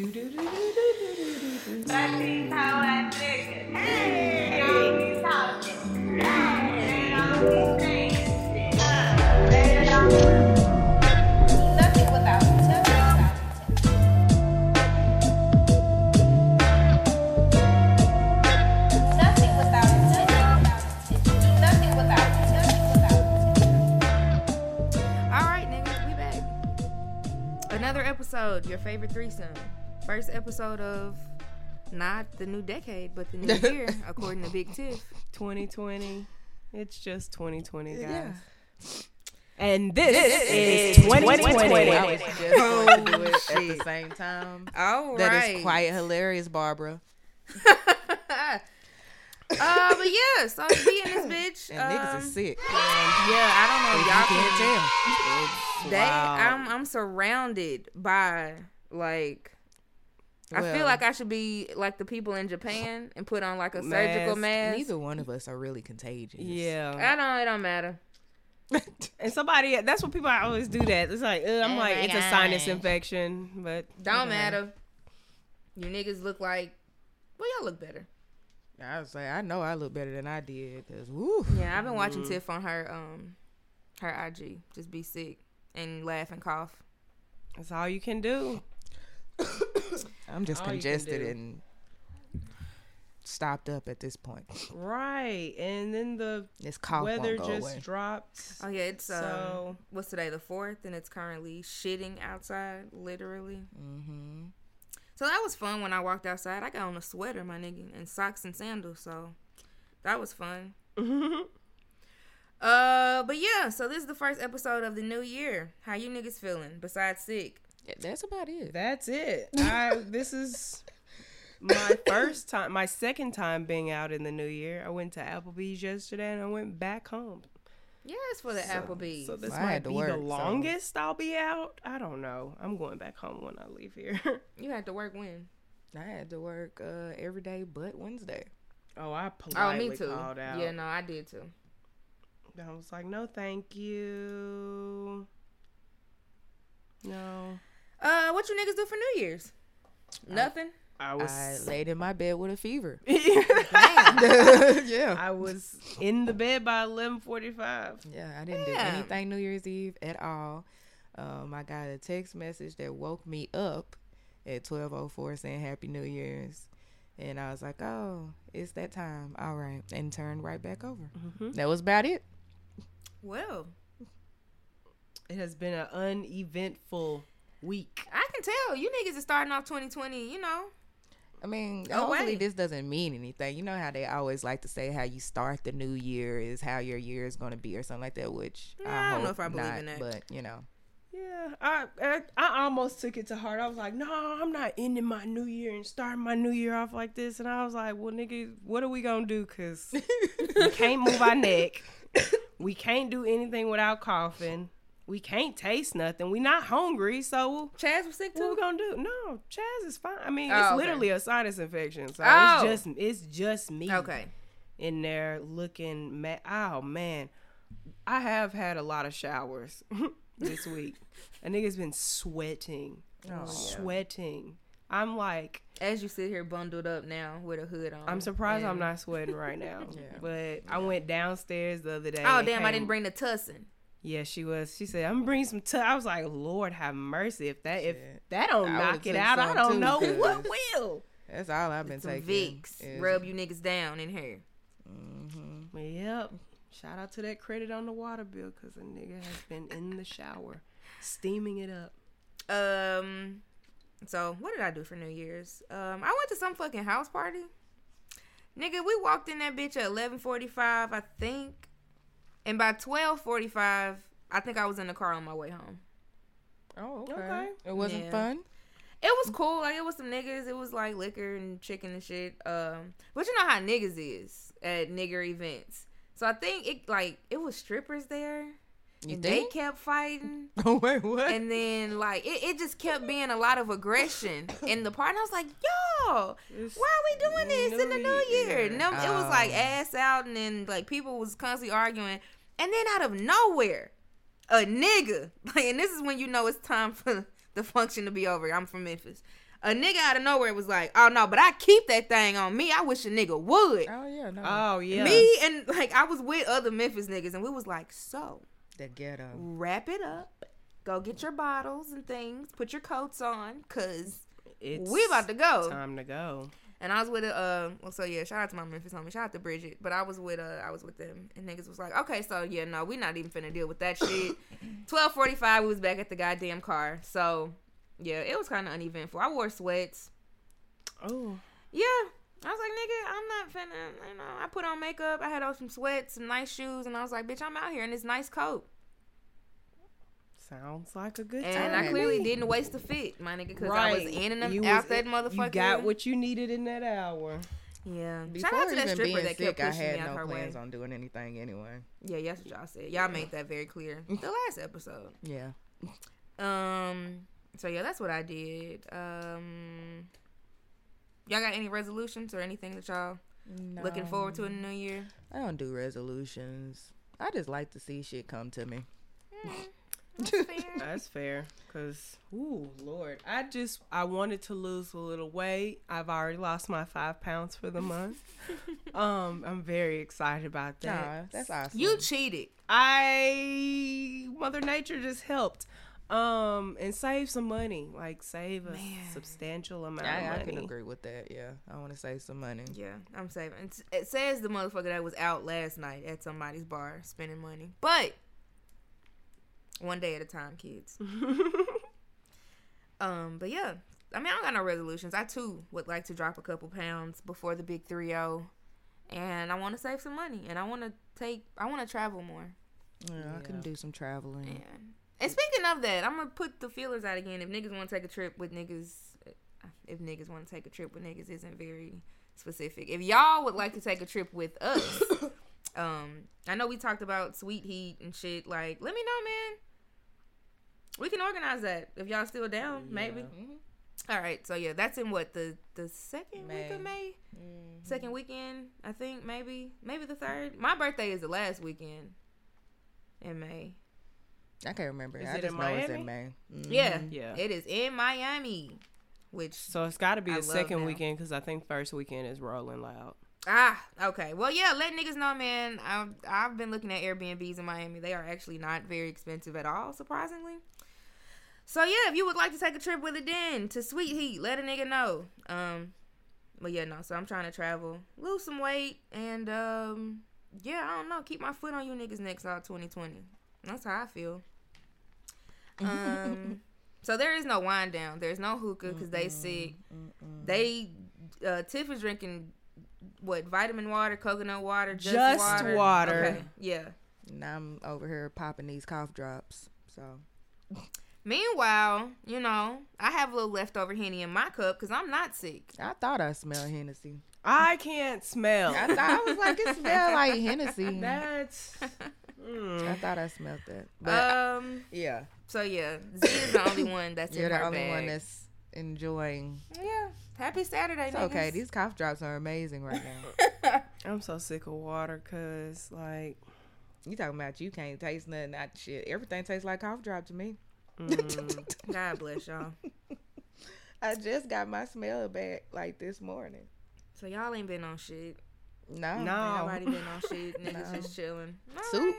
Nothing without intention. Nothing without intention. Nothing without intention. All right, niggas, we back. Another episode, your favorite threesome. First episode of not the new decade, but the new year, according to Big Tiff. 2020. It's just 2020, guys. Yeah. And this, is 2020. I was just going to do it at the same time. All That right. is quite hilarious, Barbara. uh, but yeah, so be in this bitch. And niggas um, are sick. Yeah, I don't know. Y'all can can't tell. They, Wow. I'm, I'm surrounded by like. I feel like I should be like the people in Japan and put on like a surgical Mask. mask. Neither one of us are really contagious. Yeah. I don't. It don't matter. And somebody, that's what people always do that. It's like, uh, I'm Oh like, my it's a sinus infection, but Don't matter. You niggas look like. Well, y'all look better. I was like, I know I look better than I did. Cause woo, Yeah, I've been watching Tiff on her um, her IG. Just be sick and laugh and cough. that's all you can do. I'm just All congested and stopped up at this point. Right. And then the This cough weather just away. dropped. Oh yeah, it's um, So- what's today the fourth, and it's currently shitting outside, literally. Mm-hmm. So that was fun when I walked outside. I got on a sweater, my nigga, and socks and sandals. So that was fun. Uh, but yeah, so this is the first episode of the new year. How you niggas feeling? Besides sick. That's about it. That's it. I this is my first time, my second time being out in the new year. I went to Applebee's yesterday and I went back home. Yeah, it's for the Applebee's. So this I might be work, the so- longest I'll be out. I don't know. I'm going back home when I leave here. you had to work when? I had to work uh, every day but Wednesday. oh, I Oh, politely me too. called out. Yeah, no, I did too. I was like, no, thank you. No. Uh, what you niggas do for New Year's? Nothing. I I was laid in my bed with a fever. Yeah. I was in the bed by eleven forty five. Yeah, I didn't Damn. do anything New Year's Eve at all. Um, I got a text message that woke me up at twelve oh four saying Happy New Year's, and I was like, "Oh, it's that time, all right," and turned right back over. Mm-hmm. That was about it. well, It has been an uneventful week. I can tell you niggas is starting off 2020. You know, I mean, Oh, hopefully wait. this doesn't mean anything. You know how they always like to say how you start the new year is how your year is going to be or something like that. Which Nah, I, I don't know if I believe not, in that. But you know, Yeah, I, I I almost took it to heart. I was like, no, I'm not ending my new year and starting my new year off like this. And I was like, well, nigga, what are we gonna do? Cause we can't move our neck. We can't do anything without coughing. We can't taste nothing. We not hungry, so Chaz was sick too. what we gonna do? No, Chaz is fine. I mean, Oh, it's okay. literally a sinus infection, so Oh. it's just it's just me Okay. in there looking mad. Oh man, I have had a lot of showers this week. A nigga's been sweating, Oh, sweating. I'm like, As you sit here bundled up now with a hood on. I'm surprised I'm not sweating right now. Yeah. But I went downstairs the other day. Oh damn! I didn't bring the tussin. Yeah, she was. She said, "I'm gonna bring some." T-. I was like, "Lord have mercy! If that if Shit. that don't I knock it out, I don't too, know 'cause- what will." that's all I've been Some taking. Vicks. is- Rub you niggas down in here. Mhm. Yep. Shout out to that credit on the water bill because a nigga has been in the shower, steaming it up. Um. So what did I do for New Year's? Um, I went to some fucking house party. Nigga, we walked in that bitch at eleven forty five, I think, and by twelve forty five, I think I was in the car on my way home. Oh, okay. Okay. It wasn't Yeah. fun. It was cool. Like it was some niggas. It was like liquor and chicken and shit. Um, but you know how niggas is at nigger events. So I think it like it was strippers there, You and think? they kept fighting. Oh wait, what? and then like it, it just kept being a lot of aggression in the party. And I was like, yo, It's why are we doing this in the New new year? Year. And them, it was oh. like Oh. ass out, and then like people was constantly arguing, and then out of nowhere, a nigga, like, and this is when you know it's time for the function to be over. I'm from Memphis. a nigga out of nowhere was like, "Oh no, but I keep that thing on me. I wish a nigga would." Oh yeah, no. Oh yeah. Me and like I was with other Memphis niggas, and we was like, "So the ghetto. wrap it up, go get your bottles and things, put your coats on, cause It's we about to go." time to go. And I was with a, uh, well, so yeah, shout out to my Memphis homie, shout out to Bridget. But I was with, uh, I was with them, and niggas was like, okay, so yeah, no, we not even finna deal with that shit. Twelve forty five, we was back at the goddamn car. So yeah, it was kind of uneventful. I wore sweats. Oh. Yeah, I was like, nigga, I'm not finna, you know. I put on makeup, I had on some sweats, some nice shoes, and I was like, bitch, I'm out here in this nice coat, Sounds like a good and time. And I clearly me. didn't waste a fit, my nigga, because I was in and You out that motherfucker. You got what you needed in that hour. Yeah, shout Before out to that stripper that sick, kept I pushing me had out no her way. plans on doing anything anyway. Yeah, that's what y'all said. Y'all made that very clear. The last episode. Yeah. Um. So yeah, that's what I did. Um. Y'all got any resolutions or anything that y'all looking forward to in the new year? I don't do resolutions. I just like to see shit come to me. That's fair. That's fair. Cause, ooh, Lord, I just I wanted to lose a little weight. I've already lost my five pounds for the month. um, I'm very excited about that. Nah, that's awesome. you cheated. I Mother Nature just helped. Um, and save some money, like save a Man. substantial amount I, I can agree with that. Yeah, I want to save some money. Yeah, I'm saving. It says the motherfucker that was out last night at somebody's bar spending money, but one day at a time, kids. Um, but yeah, I mean, I don't got no resolutions. I too would like to drop a couple pounds before the big three zero, and I want to save some money, and I want to take, I want to travel more. Yeah, I can do some traveling. And and speaking of that, I'm gonna put the feelers out again. If niggas want to take a trip with niggas, if niggas want to take a trip with niggas, isn't very specific. If y'all would like to take a trip with us, um, I know we talked about sweet heat and shit. Like, let me know, man. We can organize that if y'all still down. Maybe. Mhm. All right. So yeah, that's in what the the second week of May, Mhm. second weekend. I think maybe maybe the third. My birthday is the last weekend in May. I can't remember. Is I it just in know it's Miami? in May. Mhm. Yeah, Yeah. It is in Miami, which So it's got to be I a love second now. weekend because I think first weekend is Rolling Loud. ah okay. Well, yeah, let niggas know, man. I've I've been looking at Airbnbs in Miami. They are actually not very expensive at all, surprisingly. So yeah, if you would like to take a trip with a den to Sweet Heat, let a nigga know. Um, but yeah, no. So I'm trying to travel, lose some weight, and um, yeah, I don't know, keep my foot on you niggas next all 2020. That's how I feel. Um, so there is no wind down. There's no hookah because they sick. They uh, Tiff is drinking what vitamin water, coconut water, just, Just water. water. Okay, yeah. And I'm over here popping these cough drops. So Meanwhile, you know, I have a little leftover henny in my cup because I'm not sick. I thought I smelled Hennessy. I can't smell. I thought I was like, it smelled like Hennessy. That's. Mm. I thought I smelled that. But um. yeah, So yeah, Z is the only one that's you're in the her only bag. one that's enjoying. yeah. Happy Saturday, It's niggas. okay. These cough drops are amazing right now. I'm so sick of water because, like, you talking about you can't taste nothing. That shit. Everything tastes like cough drop to me. Mm, God bless y'all. I just got my smell back like this morning. So y'all ain't been on shit. No. No. Nobody been on shit. Niggas No. just chilling. Soup?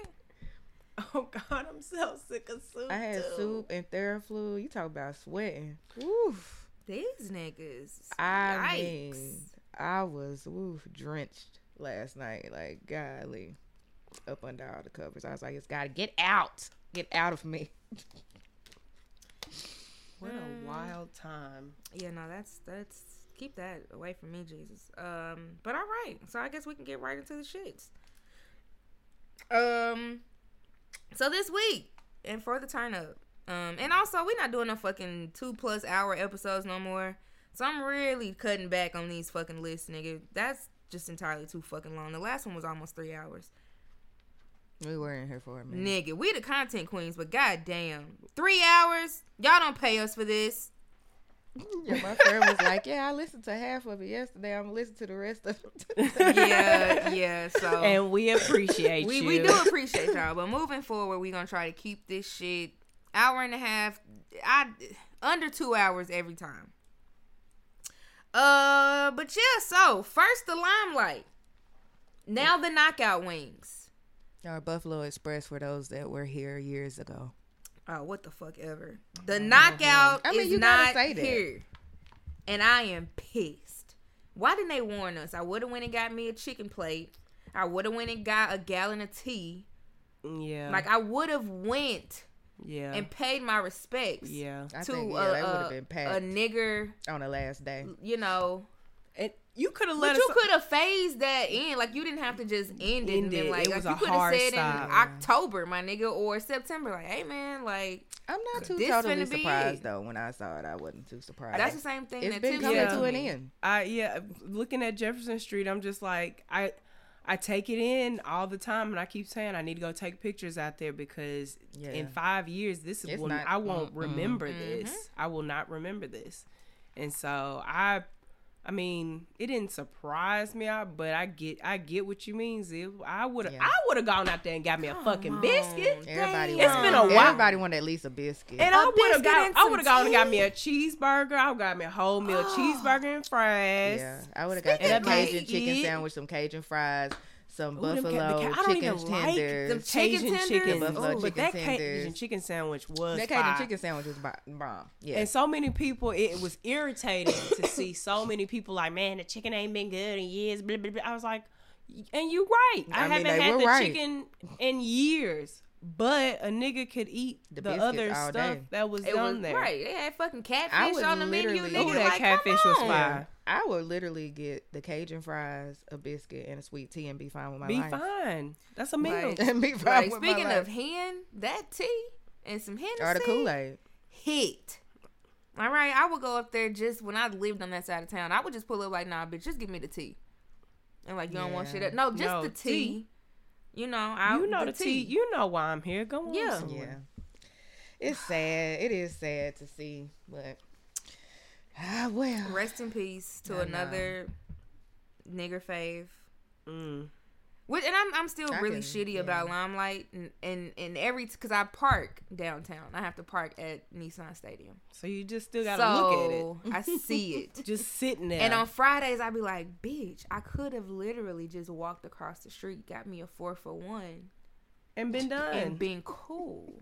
oh God, I'm so sick of soup. I had too. soup and Theraflu. You talk about sweating. Oof. These niggas. I Yikes. mean, I was oof, drenched last night. Like, golly. Up under all the covers. I was like, it's got to get out. Get out of me. What Mm. a wild time. Yeah, no, that's that's keep that away from me, Jesus. Um, but all right, so I guess we can get right into the shits. Um, so this week and for the turn up, um, and also we're not doing no fucking two plus hour episodes no more. So I'm really cutting back on these fucking lists, nigga. That's just entirely too fucking long. The last one was almost three hours. We were in here for a minute. Nigga, we the content queens, but goddamn, three hours? Y'all don't pay us for this. Yeah, my friend was like, yeah, I listened to half of it yesterday. I'm listening to to the rest of it. Yeah, yeah. So And we appreciate we, you. we do appreciate y'all, but moving forward, we're gonna try to keep this shit hour and a half, I under two hours every time. Uh, but yeah. So first the limelight. Now the knockout wings. Our Buffalo Express for those that were here years ago. Oh, what the fuck ever. The knockout I mean, is you not say that. here. And I am pissed. Why didn't they warn us? I would have went and got me a chicken plate. I would have went and got a gallon of tea. Yeah. Like I would have went yeah. and paid my respects yeah. I to think a, yeah, that a, have been a nigger, on the last day. you know. And you could have let But you could have phased that in. Like you didn't have to just end it. and End been it. like, It like was you a could have hard said stop. in October, my nigga, or September. Like, hey man, like I'm not too This totally surprised though. When I saw it, I wasn't too surprised. that's the same thing it's that been Tipsy coming Yeah. to an end. I yeah, looking at Jefferson Street, I'm just like I I take it in all the time, and I keep saying I need to go take pictures out there because Yeah. in five years, this is It's not- I won't mm-mm. remember Mm-hmm. this. I will not remember this, and so I. I mean, it didn't surprise me, but I get, I get what you mean, Zip. I would have, Yeah. I would have gone out there and got me a fucking on. biscuit, Everybody, Damn. It's wanted- been a while. Everybody wanted at least a biscuit. and A I would have got, I would have gone and got me a cheeseburger. I would got me a whole meal cheeseburger and fries. yeah, I would have got Speaking that of Cajun chicken sandwich, some Cajun fries, some Ooh, them ca- the buffalo ca- I don't chicken even like tenders. them chicken Cajun tenders? chicken, The buffalo Ooh, but chicken that Cajun chicken sandwich was that Cajun fire. chicken sandwich was bomb. Yeah, And so many people, it was irritating to see so many people like, man, the chicken ain't been good in years. Blah, blah, blah. I was like, and you right. I, I mean, haven't had the right. chicken in years. But a nigga could eat The the, other stuff day. that was It on was there. right. They had fucking catfish on the menu. literally- Nigga, Ooh, that like, catfish come was on. fire. I would literally get the Cajun fries, a biscuit, and a sweet tea, and be fine with my Be life. fine. That's a meal. Like, and be fine Like with my speaking life. of hen, that tea and some Hennessy or the Kool Aid. hit. All right, I would go up there just when I lived on that side of town. I would just pull up like, nah, bitch, just give me the tea. And like, you don't want shit. Up. No, just No, the tea. tea. You know, I you know the, tea. You know why I'm here. Go on. Yeah. somewhere. Yeah. It's sad. It is sad to see, but ah, well. Rest in peace to I know. another nigger fave. Mm. Which, and I'm I'm still I really can- shitty yeah. about Limelight and and, and every because I park downtown. I have to park at Nissan Stadium. So you just still gotta look at it. I see it. Just sitting there. And on Fridays, I'd be like, bitch, I could have literally just walked across the street, got me a four for one, and been done. and been cool.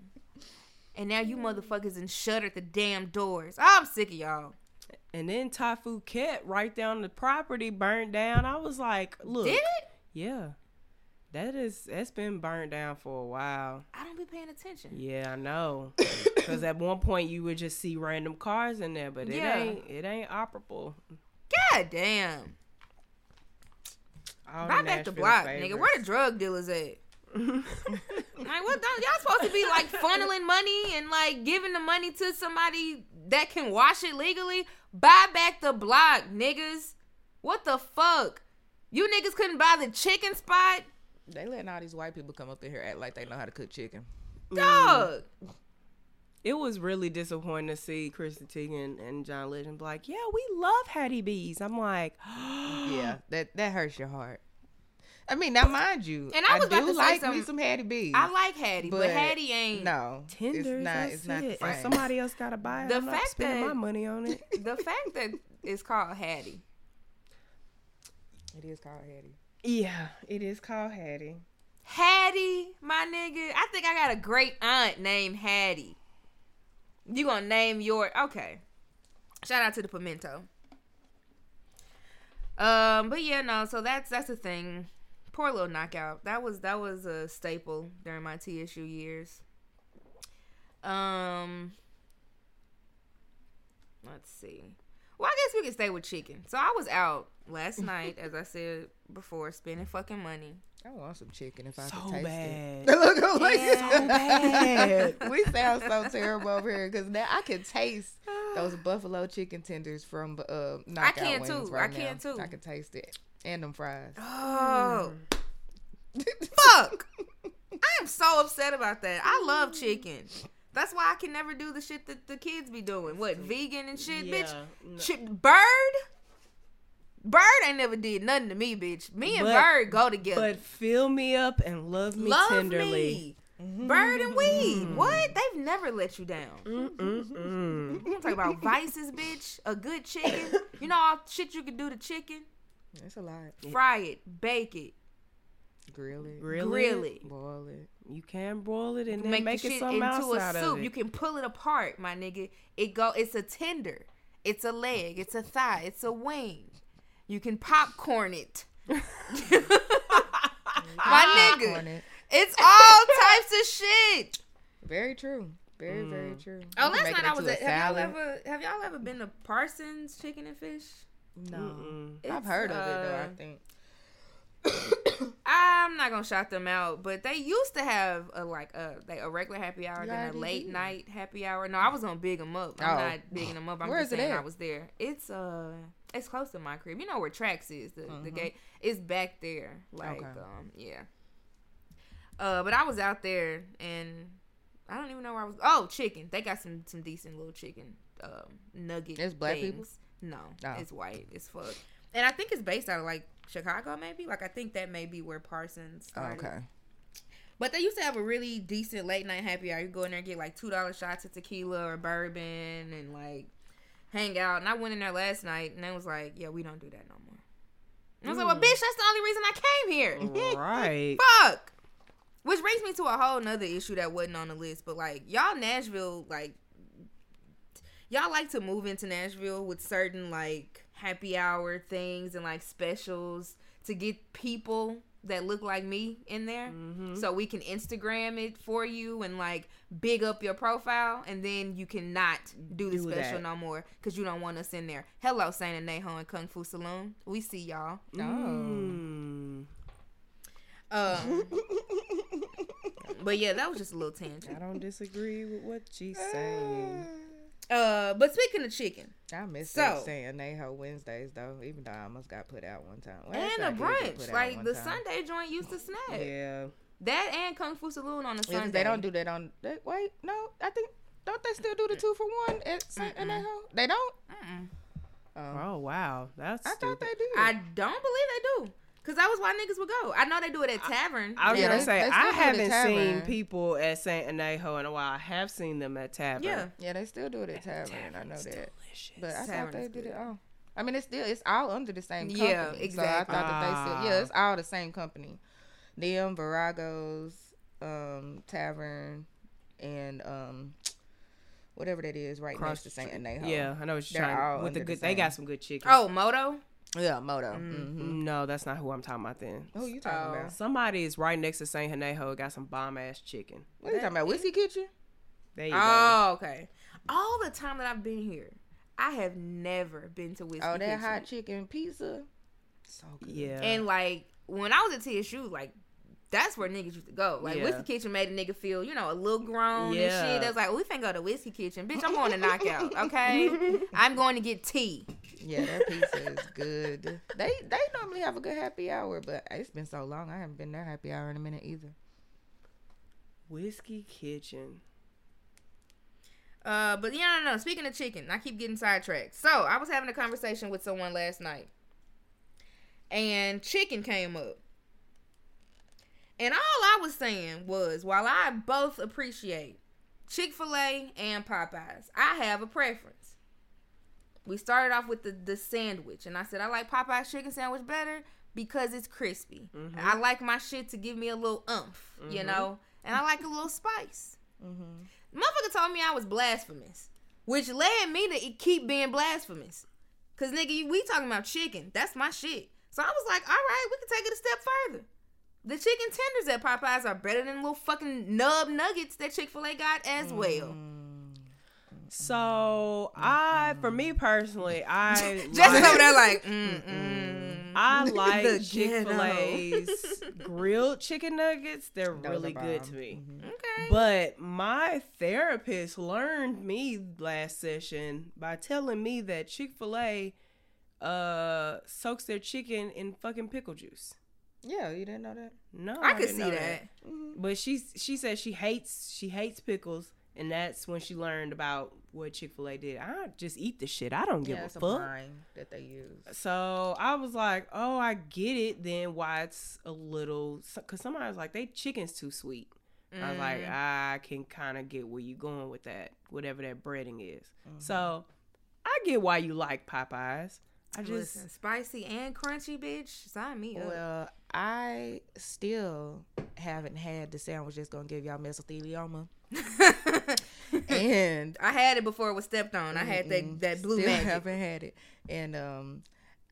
And now you motherfuckers and shuttered the damn doors. I'm sick of y'all. And then Typhoon Cat right down the property burned down. I was like, look. Did it? Yeah. That is that's been burned down for a while. I don't be paying attention. Yeah, I know. Cuz at one point you would just see random cars in there, but it Yeah. ain't it ain't operable. God damn. All the back Nashville block, nigga. Where the drug dealers at? like what y'all supposed to be like funneling money and like giving the money to somebody that can wash it legally? Buy back the block, niggas. What the fuck? You niggas couldn't buy the chicken spot? They letting all these white people come up in here act like they know how to cook chicken. Dog. It was really disappointing to see Kristen Teigen and John Legend be like, "Yeah, we love Hattie B's." I'm like, Yeah, that that hurts your heart. I mean, now mind you, And I was do about to say like me some Hattie B. I like Hattie, but, But Hattie ain't no, tender. it's not. It's not it. And same. somebody else got to buy it. The I'm not fact spending that- my money on it. the fact that it's called Hattie. It is called Hattie. Yeah, it is called Hattie. Hattie, my nigga. I think I got a great aunt named Hattie. You gonna name your okay. Shout out to the pimento. Um, but yeah, no, so that's that's the thing. Poor little knockout. That was that was a staple during my TSU years. Um let's see. Well, I guess we can stay with chicken. So I was out last night, as I said before, spending fucking money. I want some chicken if I So could taste bad. it. Look, like So bad. we sound so terrible over here because now I can taste those buffalo chicken tenders from uh, Knockout I can Wings too. Right I can now. too. I can taste it and them fries. Oh, mm. fuck. I am so upset about that. I love chicken. That's why I can never do the shit that the kids be doing. What, vegan and shit, bitch? No. Shit, Bird? Bird ain't never did nothing to me, bitch. Me and But- Bird go together. But fill me up and love me love tenderly. me. Bird and weed. Mm-hmm. What? They've never let you down. Mm-mm-mm. I'm talking about vices, bitch. A good chicken. You know all shit you can do to chicken? That's a lot. Fry it, bake it, Grill it. Grill grill it. it. Boil it. You can boil it and then Make, make, the it shit something else into a out soup. of it. You can pull it apart, my nigga. It go. It's a tender. It's a leg. It's a thigh. It's a wing. You can popcorn it. my nigga. It. It's all types of shit. Very true. Very, very mm. true. Oh, last night I was into at. a Have y'all ever? Have y'all ever been to Parsons Chicken and Fish? No. I've heard of it though, I uh, think. I'm not gonna shout them out, but they used to have a like a like a regular happy hour, You then a late did. night happy hour. No, I was gonna big them up. I'm Oh. not bigging them up. I'm Where just is it saying I was there. It's uh, it's close to my crib. You know where Trax is, the the Mhm. gate. It's back there. Like Okay. um, yeah. Uh, but I was out there and I don't even know where I was. Oh, chicken. They got some some decent little chicken um nugget. It's black people? No, Oh. it's white. It's fuck. And I think it's based out of like Chicago, maybe. Like I think that may be where Parsons started. Okay. But they used to have a really decent late night happy hour. You go in there and get like two dollar shots of tequila or bourbon and like hang out. And I went in there last night and they was like, "Yeah, we don't do that no more." And I was like, "Well, Mm. bitch, that's the only reason I came here." right. Fuck. Which brings me to a whole nother issue that wasn't on the list, but like y'all Nashville, like y'all like to move into Nashville with certain like happy hour things and like specials to get people that look like me in there Mhm. so we can Instagram it for you and like big up your profile and then you cannot do the Do special that. no more because you don't want us in there. Hello, Saint Anejo and Kung Fu Saloon. We see y'all. Mm. Um, but yeah, that was just a little tangent. I don't disagree with what she's saying. Uh, but speaking of chicken I miss So- that saying Neho Wednesdays though, even though I almost got put out one time. Well, and actually, a I did get brunch, like the time. Sunday joint used to snap. Yeah. That and Kung Fu Saloon on a Yeah, 'cause Sunday. They don't do that on. They, wait, no, I think don't they still do the two for one at Saint Neho? They don't. Mm-mm. Oh, Oh wow, that's. I thought they did. I don't believe they do. Cause that was why niggas would go. I know they do it at tavern. I was Yeah, gonna they- say they I still do the haven't seen people at Saint Anejo in a while. I have seen them at Tavern. yeah. yeah, they still do it at Tavern. I know that. delicious. But I Tavern thought they did it all. I mean, it's still it's all under the same company. Yeah, So I exactly. thought that they said, yeah, it's all the same company. Them, Virago's, um, Tavern, and um, whatever that is right Cross next to Saint Anejo. yeah, I know what you're They're all trying with the under the good. They got some good chicken. Oh, Moto. Yeah, Moto. Mm-hmm. no, that's not who I'm talking about. Then Who you talking Oh. about? somebody is right next to Saint Anejo. Got some bomb ass chicken. What are you talking about? Whiskey Kitchen? There you go. Oh, okay. All the time that I've been here, I have never been to Whiskey Oh, that Kitchen. hot chicken pizza. So good. Yeah. And like when I was at TSU, like that's where niggas used to go. Like Yeah. Whiskey Kitchen made a nigga feel, you know, a little grown Yeah. and shit. That's like, oh, we finna go to Whiskey Kitchen, bitch. I'm going to knockout, okay? I'm going to get tea. Yeah, that pizza is good. They they normally have a good happy hour, but it's been so long. I haven't been there happy hour in a minute either. Whiskey Kitchen. Uh, but yeah, no, no. Speaking of chicken, I keep getting sidetracked. So I was having a conversation with someone last night, and chicken came up. And all I was saying was, while I both appreciate Chick Fil A and Popeyes, I have a preference. We started off with the the sandwich, and I said I like Popeyes chicken sandwich better because it's crispy. Mm-hmm. I like my shit to give me a little umph, you mm-hmm. know, and I like a little spice. Mm-hmm. Motherfucker told me I was blasphemous, which led me to keep being blasphemous. Cause nigga, we talking about chicken. That's my shit. So I was like, all right, we can take it a step further. The chicken tenders at Popeyes are better than little fucking nub nuggets that Chick Fil A got as well. Mm. So I, for me personally, I Just like- over there like, mm mm. I like ghetto. Chick Fil A's grilled chicken nuggets. They're Those really good to me. Okay. But my therapist learned me last session by telling me that Chick Fil A uh soaks their chicken in fucking pickle juice. Yeah, you didn't know that. No, I could didn't see know that. But she she said she hates she hates pickles, and that's when she learned about what Chick Fil A did. I just eat the shit. I don't give yeah, a a fuck. brine that they use. So I was like, oh, I get it. Then why it's a little because somebody was like, they chicken's too sweet. I was like, Mm. I can kind of get where you're going with that, whatever that breading is. Mm-hmm. So I get why you like Popeyes. I just Listen, spicy and crunchy, bitch. Sign me up. Well, I still haven't had the sandwich that's gonna give y'all mesothelioma. and I had it before it was stepped on. I had that that blue still magic. haven't had it. And um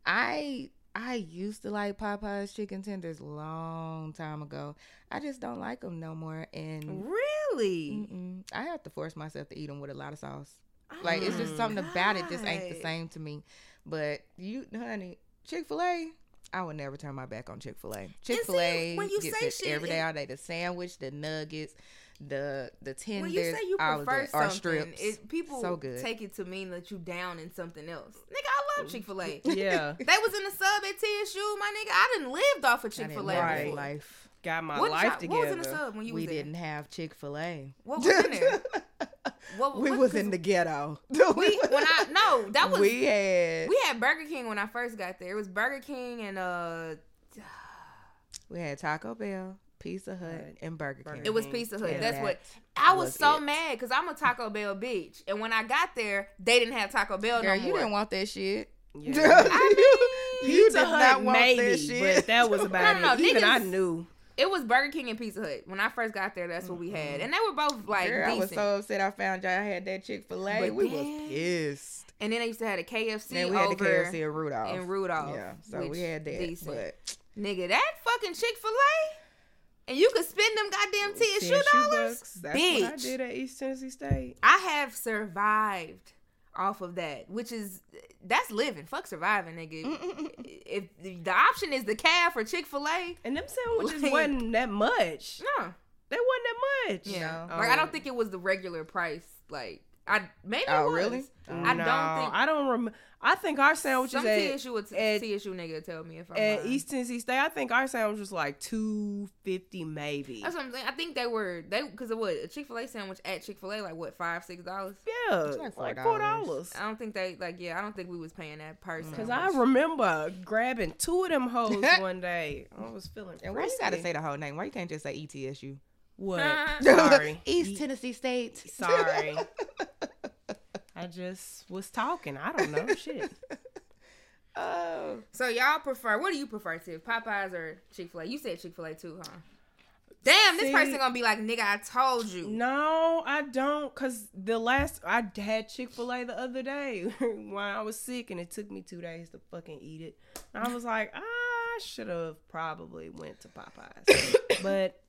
I I used to like Popeyes chicken tenders long time ago. I just don't like them no more and Really? I have to force myself to eat them with a lot of sauce. Like it's just something about it just ain't the same to me. But you, honey, Chick Fil A, I would never turn my back on Chick Fil A. Chick Fil A when you gets say it shit, every day all day. The sandwich, the nuggets, the the tenders, When you say you all of prefer that, or something, strips. it, people so good. take it to mean that you down in something else. Nigga, I love Chick Fil A. yeah, They was in the sub at TSU, my nigga. I didn't lived off of Chick Fil A. live Right. life. got my What, life y'all- what was in the together. sub when you We was didn't have Chick Fil A. What was in there? What, We what- was 'cause in the ghetto. we when I no that was we had we had Burger King when I first got there. It was Burger King and uh we had Taco Bell, Pizza Hut, Right. and Burger King. It was Pizza Hut. And That's that what I was, was so it. mad because I'm a Taco Bell bitch, and when I got there, they didn't have Taco Bell Girl, no you more. didn't want that shit. Yeah. I mean, you Pizza did Hut, not want maybe, that shit. but that was about No, no, it. Even I knew. it was Burger King and Pizza Hut when I first got there. That's what we had, and they were both like Girl, I was so upset I found y'all had that Chick Fil A. But We then- was pissed. and then they used to have a KFC And we had over the KFC in Rudolph. in Rudolph. Yeah, so we had that. decent. But Nigga, that fucking Chick Fil A, and you could spend them goddamn TSU TSU dollars, bucks. That's what I bitch. did at East Tennessee State. I have survived off of that, which is that's living. Fuck surviving, nigga. if the option is the calf or Chick Fil A, And them sandwiches Like- wasn't that much. no, They wasn't that much. yeah, No. like I Oh. don't think it was the regular price. Like I maybe it Oh, was. really? I No, don't think. I don't remember. I think our sandwiches some at, TSU would at- TSU nigga tell me if I'm at lying. East Tennessee State, I think our sandwich was like two fifty maybe. That's what I'm saying. I think they were they because of what a Chick Fil A sandwich at Chick Fil A like what five six dollars. Yeah, It's like like $4. four. I don't think they like yeah. I don't think we was paying that person. Mm. Cause I remember grabbing two of them hoes one day. I was feeling. and why you gotta say the whole name? Why you can't just say E ETSU? what? Sorry, East E- Tennessee State. Sorry. I just was talking. I don't know shit. Oh, So y'all prefer what do you prefer to Popeyes or Chick Fil A? You said Chick Fil A too, huh? Damn, this person gonna be like, nigga, I told you. No, I don't. Cause the last I had Chick Fil A the other day when I was sick, and it took me two days to fucking eat it. I was like, ah, I should have probably went to Popeyes, but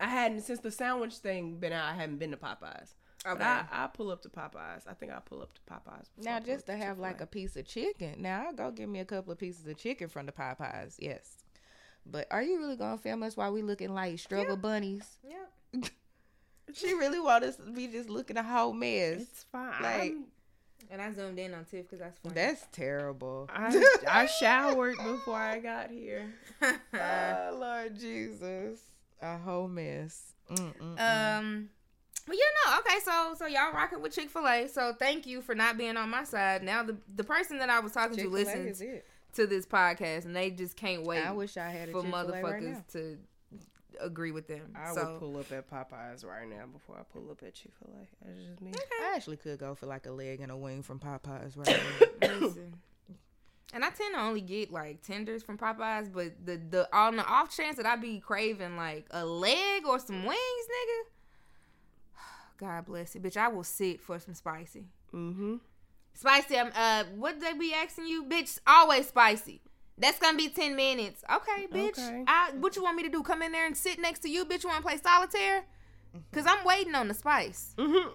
I hadn't since the sandwich thing been out. I haven't been to Popeyes. But Okay. I, I pull up to Popeyes. I think I pull up to Popeyes. before I now just to have like a Chick-fil-A. piece of chicken. Now I'll go give me a couple of pieces of chicken from the Popeyes. Yes, but are you really gonna film us while we looking like struggle bunnies? Yep. She really want us to be just looking a whole mess. It's fine. Like- I'm- And I zoomed in on Tiff because that's funny. That's terrible. I, I showered before I got here. oh, Lord Jesus, a whole mess. Mm-mm. um. But you know, okay, so so y'all rocking with Chick Fil A. So thank you for not being on my side. Now the the person that I was talking to Chick-fil-A listens to this podcast, and they just can't wait I wish I had for Chick-fil-A motherfuckers right to agree with them. I so would pull up at Popeyes right now before I pull up at Chick Fil A. That's just me. I actually could go for like a leg and a wing from Popeyes right now. Listen. And I tend to only get like tenders from Popeyes, but the the on the off chance that I be craving like a leg or some wings, nigga. God bless it, bitch. I will sit for some spicy. Mm-hmm. Spicy. Um, uh, what they be asking you, bitch? Always spicy. That's gonna be ten minutes. Okay, bitch. Okay. I what you want me to do? Come in there and sit next to you, bitch? You want to play solitaire? Cause I'm waiting on the spice. Mm-hmm.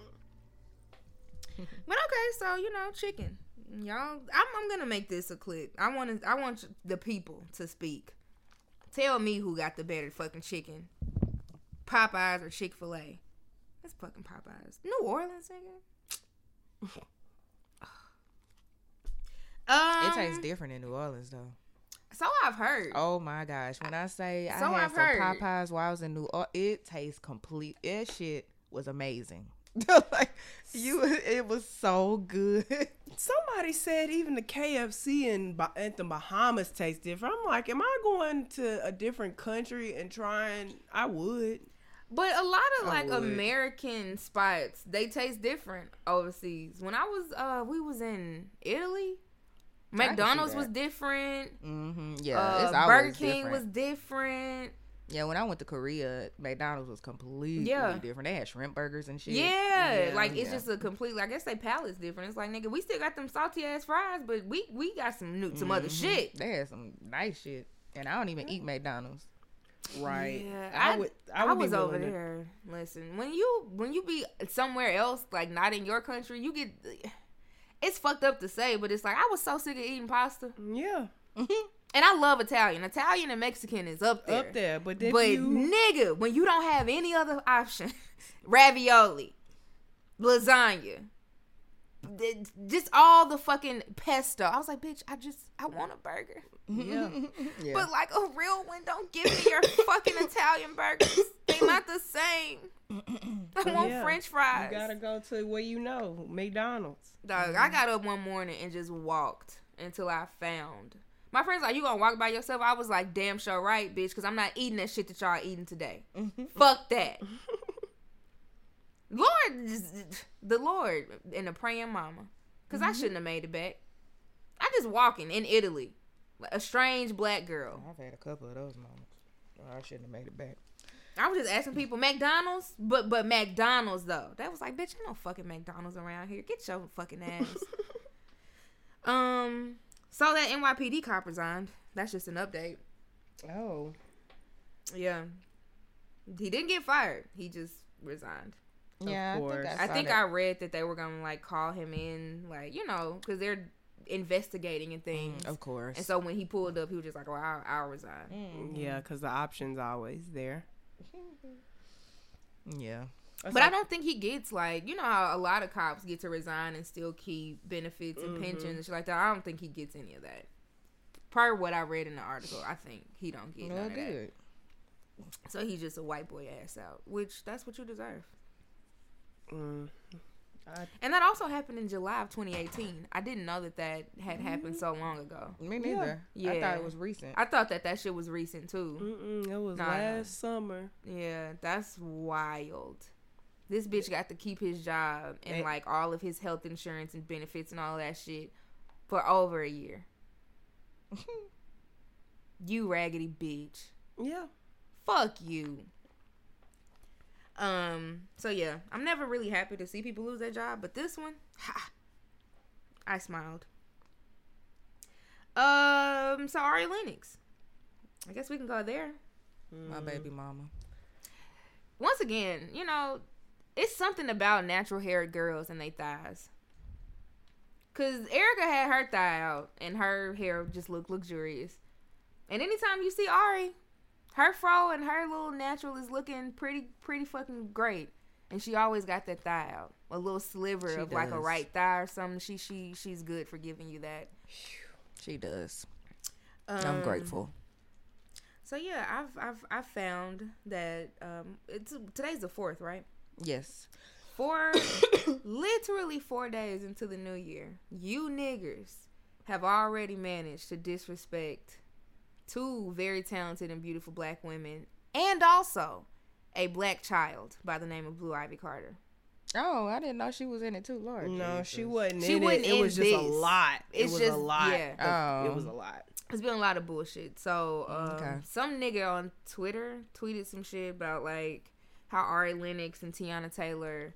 But okay, so you know, chicken. Y'all, I'm, I'm gonna make this a clip. I want to, I want the people to speak. Tell me who got the better fucking chicken, Popeyes or Chick Fil A. It's fucking Popeyes. New Orleans, nigga. Um, it tastes different in New Orleans though. So I've heard. Oh my gosh! When I say I So had I've some heard. Popeyes while I was in New Orleans, it tastes complete. That shit was amazing. like you, it was so good. Somebody said even the KFC in at the Bahamas tastes different. I'm like, am I going to a different country and trying? I would. But a lot of like. American spots, they taste different overseas. When I was uh we was in Italy, McDonald's was different. Mm-hmm. Yeah, uh, Burger King different. was different. Yeah, when I went to Korea, McDonald's was completely Yeah. different. They had shrimp burgers and shit. Yeah, Yeah. like it's Yeah. just a completely. I guess they palate's different. It's like nigga, we still got them salty ass fries, but we we got some new some other Mhm. shit. They had some nice shit, and I don't even eat McDonald's. Right. Yeah, I, I- would. I, I, would was be over willing to- there. Listen, when you when you be somewhere else, like not in your country, you get. It's fucked up to say, but it's like I was so sick of eating pasta, Yeah. Mm-hmm. and I love Italian. Italian and Mexican is up there. Up there, but but you nigga, when you don't have any other option, ravioli, lasagna, just all the fucking pesto. I was like, bitch, I just I want a burger. yeah. yeah. But like a real one, don't give me your fucking Italian burgers. They not the same. I want Yeah. French fries. You gotta go to where you know McDonald's. Dog, I got up one morning and just walked until I found. My friends like, you gonna walk by yourself? I was like, damn sure right, bitch, because I'm not eating that shit that y'all eating today. Mm-hmm. Fuck that. Lord, the Lord and the praying mama, because I shouldn't have made it back. I just walking in Italy, a strange black girl. I've had a couple of those moments. I shouldn't have made it back. I was just asking people McDonald's, but but McDonald's though. That was like, bitch, ain't no fucking McDonald's around here. Get your fucking ass. um, so that NYPD cop resigned. That's just an update. Oh. Yeah, he didn't get fired. He just resigned. Yeah, I course. think I I, think I read that they were gonna like call him in, like you know, because they're investigating and things. Mm, of course. And so when he pulled up, he was just like, "Well, I'll, I'll resign." Mm, Yeah, because the option's always there. yeah. That's But I don't think he gets like you know how a lot of cops get to resign and still keep benefits and Mhm. pensions and shit like that. I don't think he gets any of that. Per what I read in the article, I think he don't get none Well, of that. So he's just a white boy ass out, which that's what you deserve. Mm. I, And that also happened in July of 2018. I didn't know that that had happened so long ago. Me neither. Yeah. I thought it was recent. I thought that that shit was recent too. mm-mm, it was Nah, nah. last summer. Yeah, that's wild. This bitch got to keep his job and And- like all of his health insurance and benefits and all that shit for over a year. you raggedy bitch. Yeah. Fuck you. Um, so yeah, I'm never really happy to see people lose their job, but this one, ha, I smiled. Um, so Ari Lennox. I guess we can go there. My baby mama. once again, you know, it's something about natural haired girls and they thighs. Cause Erica had her thigh out and her hair just looked luxurious. And anytime you see Ari, her fro and her little natural is looking pretty pretty fucking great. And she always got that thigh out. A little sliver She of like a right thigh or something. She she she's good for giving you that. She does. Um, I'm grateful. So yeah, I've I've I found that um it's today's the fourth, right? Yes. four literally four days into the new year you niggers have already managed to disrespect two very talented and beautiful black women and also a black child by the name of blue ivy carter Oh, I didn't know she was in it too, Lord. No, she wasn't She in wasn't it. It in was just a this. lot. It's it was just- a lot. yeah. It was Oh. a lot. It's been a lot of bullshit so um, Okay. some nigga on twitter tweeted some shit about like how ari lennox and teyana taylor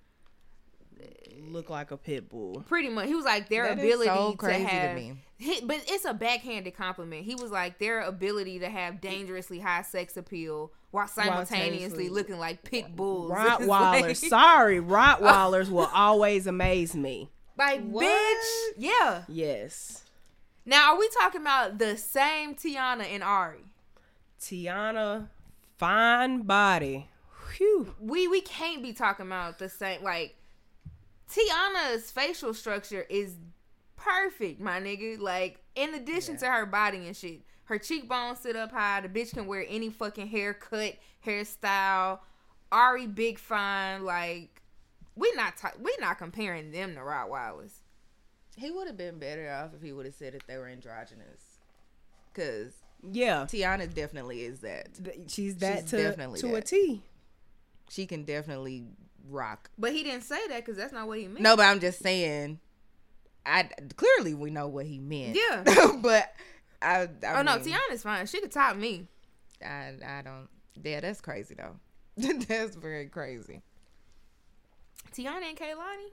Look like a pit bull. pretty much he was like their That is ability so crazy to to have me. He, but it's a backhanded compliment. He was like their ability to have dangerously high sex appeal while simultaneously Simultaneously- looking like pit bulls. It's Rottweilers. like- Sorry, Rottweilers will always amaze me. like What? bitch. Yeah. Yes. Now are we talking about the same Teyana and Ari? Teyana, fine body. Whew. We we can't be talking about the same. Like Teyana's facial structure is perfect, my nigga. Like in addition to her body and shit, her cheekbones sit up high. The bitch can wear any fucking haircut, hairstyle. Ari big fine. Like we not ta- we not comparing them to Rottweilers. He would have been better off if he would have said that they were androgynous. Cause Yeah. Teyana definitely is that. She's that She's to, definitely to a that. T. she can definitely rock. But he didn't say that because that's not what he meant. No, but I'm just saying. I clearly we know what he meant. Yeah. but I. I oh no, mean, Teyana's fine. She could top me. I I don't. Yeah, that's crazy though. that's very crazy. Teyana and Kehlani,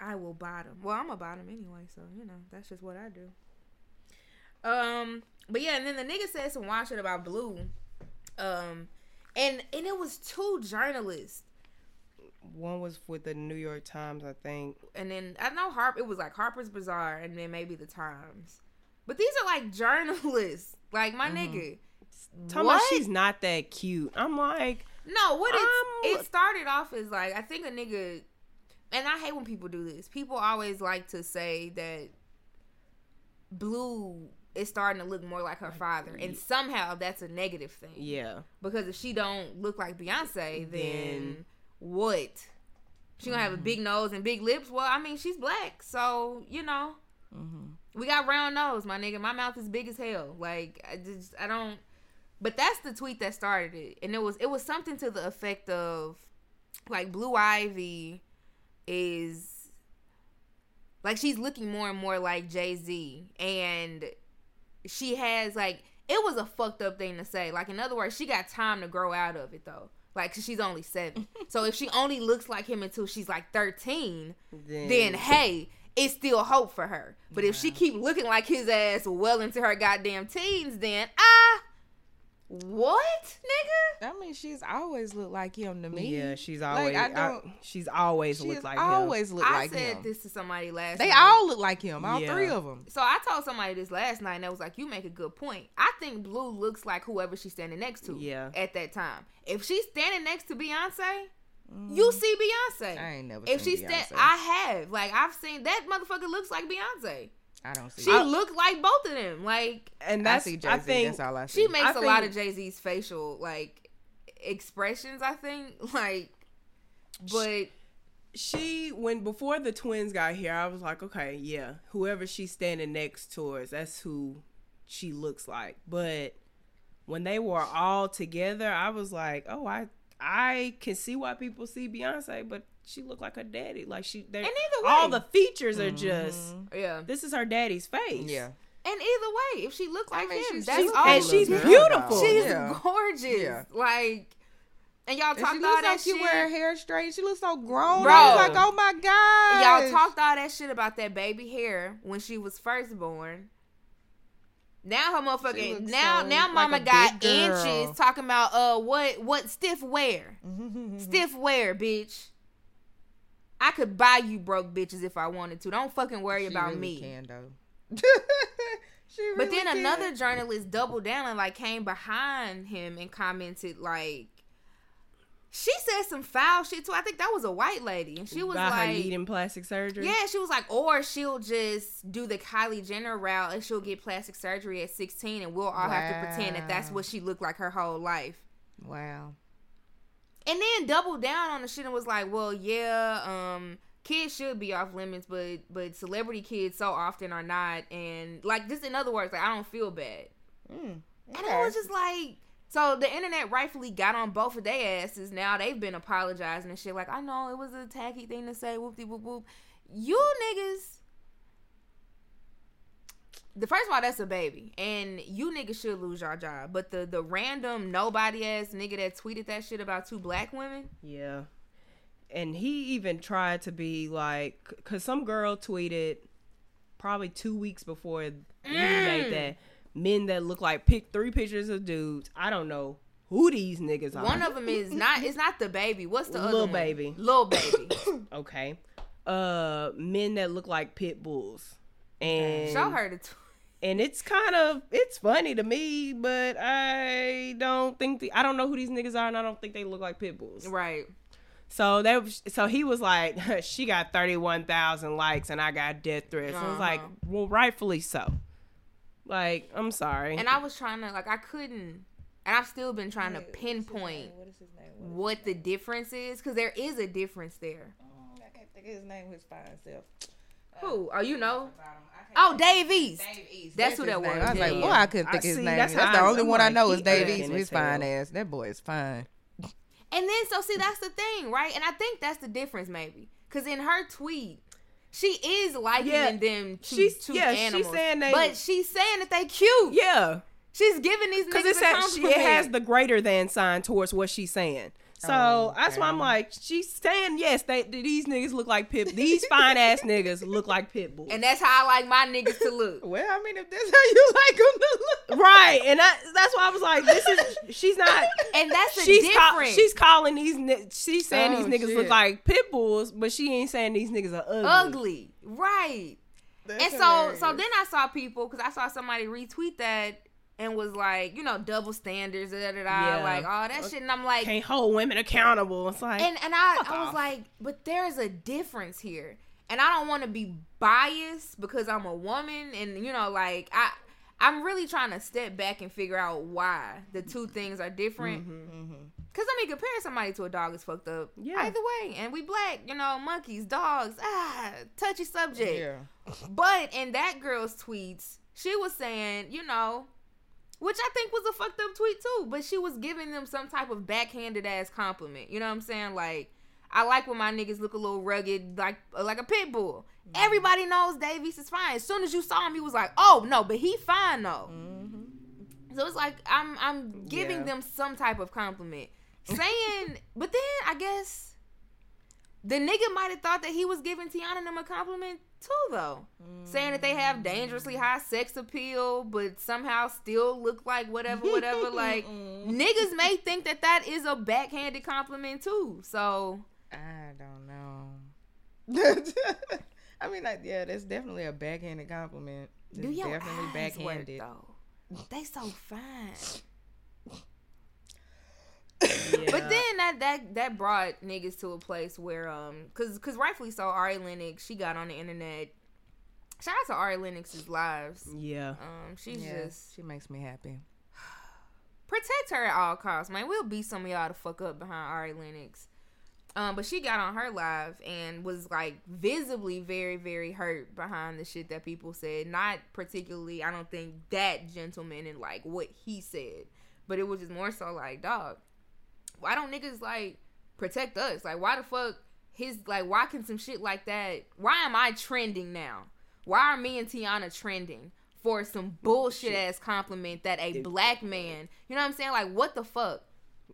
I will bottom. Well, I'm a bottom anyway, so you know that's just what I do. Um, but yeah, and then the nigga said some wild shit about Blue, um, and and it was two journalists, One was with the New York Times, I think. and then I know Harp. It was like Harper's Bazaar, and then maybe the Times. But these are like journalists, like my mm-hmm. nigga. Talking about she's not that cute. I'm like, No, what it it started off as like I think a nigga, and I hate when people do this. People always like to say that Blue is starting to look more like her father, and somehow that's a negative thing. yeah. Because if she don't look like Beyonce, then, Then- what? She gonna have a mm-hmm. big nose and big lips. Well, I mean, she's black, so you know. Mm-hmm. We got round nose, my nigga. My mouth is big as hell. Like I just I don't. But that's the tweet that started it, and it was it was something to the effect of, like Blue Ivy, is like she's looking more and more like Jay Z, and she has like it was a fucked up thing to say. Like in other words, she got time to grow out of it though. Like 'cause she's only seven, so if she only looks like him until she's like thirteen, Then, then hey, it's still hope for her. But if she keep looking like his ass well into her goddamn teens, then ah, what, nigga? I mean, she's always looked like him to me. yeah, she's always. I I don't- she's always She's looked like always looked I said him. this to somebody last. They night. all look like him. All Yeah. three of them. So I told somebody this last night, and they was like, "You make a good point. I think Blue looks like whoever she's standing next to. Yeah. At that time, if she's standing next to Beyonce, you mm. see Beyonce. I ain't never. if seen she's stand, Beyonce. I have. Like I've seen that motherfucker looks like Beyonce. I don't see. She I, looked like both of them. Like And I that's see Jay I Z. think That's all I see. she makes I a lot of Jay Z's facial like expressions. I think like, but she when before the twins got here, I was like, okay, yeah, whoever she's standing next towards, that's who she looks like. But when they were all together, I was like, oh, I I can see why people see Beyonce, but she looked like her daddy. Like she, they're- And either way, all the features are just. yeah. This is her daddy's face. yeah. And either way, if she looked like mean, him, she's- that's she's all. and she's girl, beautiful. She's Yeah. gorgeous. Yeah. Like, and y'all And talked she all looks that like shit. she wear her hair straight. She looks so grown. Bro. I was like, oh my god. Y'all talked all that shit about that baby hair when she was first born. Now her She motherfucking now so now mama a got big inches talking about uh what what stiff wear stiff wear bitch. I could buy you broke bitches if I wanted to. Don't fucking worry She about really me. Can though. she But then can. another journalist doubled down and like came behind him and commented like she said some foul shit too. I think that was a white lady. And she was about like needing plastic surgery. Yeah, she was like, or she'll just do the Kylie Jenner route and she'll get plastic surgery at 16 and we'll all have to pretend that that's what she looked like her whole life. Wow. And then doubled down on the shit and was like, well, yeah, um, kids should be off limits, but but celebrity kids so often are not. And like, just in other words, like I don't feel bad. Mm, And it was just like, so the internet rightfully got on both of their asses. Now they've been apologizing and shit. Like, I know it was a tacky thing to say, whoop de whoop whoop. You niggas. The first of all, that's a baby, and you niggas should lose your job. But the the random nobody ass nigga that tweeted that shit about two black women, Yeah. And he even tried to be like, because some girl tweeted probably two weeks before he Mm. made that men that look like pick three pictures of dudes. I don't know who these niggas are. one of them is not. It's not the baby. What's the one? Baby. Lil baby. okay. Uh, men that look like pit bulls. And Show her the. T- and it's kind of it's funny to me, but I don't think the I don't know who these niggas are, and I don't think they look like pit bulls. right. So that was, so he was like, she got thirty one thousand likes, and I got death threats. I was like, Uh-huh. well, rightfully so. Like, I'm sorry. And I was trying to like I couldn't, and I've still been trying to pinpoint What is his name? what the difference is because there is a difference there. I can't think of his name. His fine self. Who? Oh, you know? Oh, Dave East. Dave East. That's who that was. I was like, Yeah, boy. I couldn't think of his see, name. that's That's, the I- only I'm one I know is Dave East. as His fine hell. ass. That boy is fine. And then so see that's the thing, right? And I think that's the difference maybe. Cause in her tweet, she is likening Yeah. them to, She's- to yeah, she's saying they- but she's saying that they cute. Yeah. She's giving these Because niggas it a says she, it has the greater than sign towards what she's saying. So Oh, that's why I'm like, she's saying yes. They these niggas look like pit. These fine ass niggas look like pit bulls. and that's how I like my niggas to look. Well, I mean, if that's how you like them to look. right, and that, that's why I was like, this is she's not. And that's the She's call, difference. she's calling these. ni- She's saying Oh, these niggas shit. look like pit bulls, but she ain't saying these niggas are ugly. ugly, right? That's and so, hilarious. so then I saw people because I saw somebody retweet that and was like, you know, double standards, da da da, Yeah. like all that shit, and I'm like, Can't hold women accountable. It's like, and and I, I was off. like, but there's a difference here, and I don't want to be biased because I'm a woman, and you know, like I. I'm really trying to step back and figure out why the two things are different. Mm-hmm. Cause I mean, comparing somebody to a dog is fucked up. Yeah. Either way, and we black, you know, monkeys, dogs, ah, touchy subject. Yeah. But in that girl's tweets, she was saying, you know, which I think was a fucked up tweet too, but she was giving them some type of backhanded ass compliment. You know what I'm saying? Like, I like when my niggas look a little rugged, like like a pit bull. Mm-hmm. Everybody knows Dave East is fine. As soon as you saw him, he was like, "Oh no, but he fine though." Mm-hmm. So it's like I'm I'm giving Yeah. them some type of compliment, saying, but then I guess the nigga might have thought that he was giving Teyana them a compliment too, though, saying that they have dangerously high sex appeal, but somehow still look like whatever, whatever. like mm-hmm. niggas may think that that is a backhanded compliment too. So I don't know. I mean, like, yeah, that's definitely a backhanded compliment. It's do your definitely eyes backhanded. work though? They so fine. Yeah. But then that that that brought niggas to a place where um cause cause rightfully so Ari Lennox she got on the internet. Shout out to Ari Lennox's lives. yeah, Um she's Yeah, just she makes me happy. protect her at all costs, man. We'll beat some of y'all to fuck up behind Ari Lennox. Um, but she got on her live and was like visibly very, very hurt behind the shit that people said. Not particularly, I don't think that gentleman and like what he said, but it was just more so like, dog, why don't niggas like protect us? Like, why the fuck his like why can some shit like that? Why am I trending now? Why are me and Teyana trending for some bullshit ass compliment that a black man? You know what I'm saying? Like, what the fuck?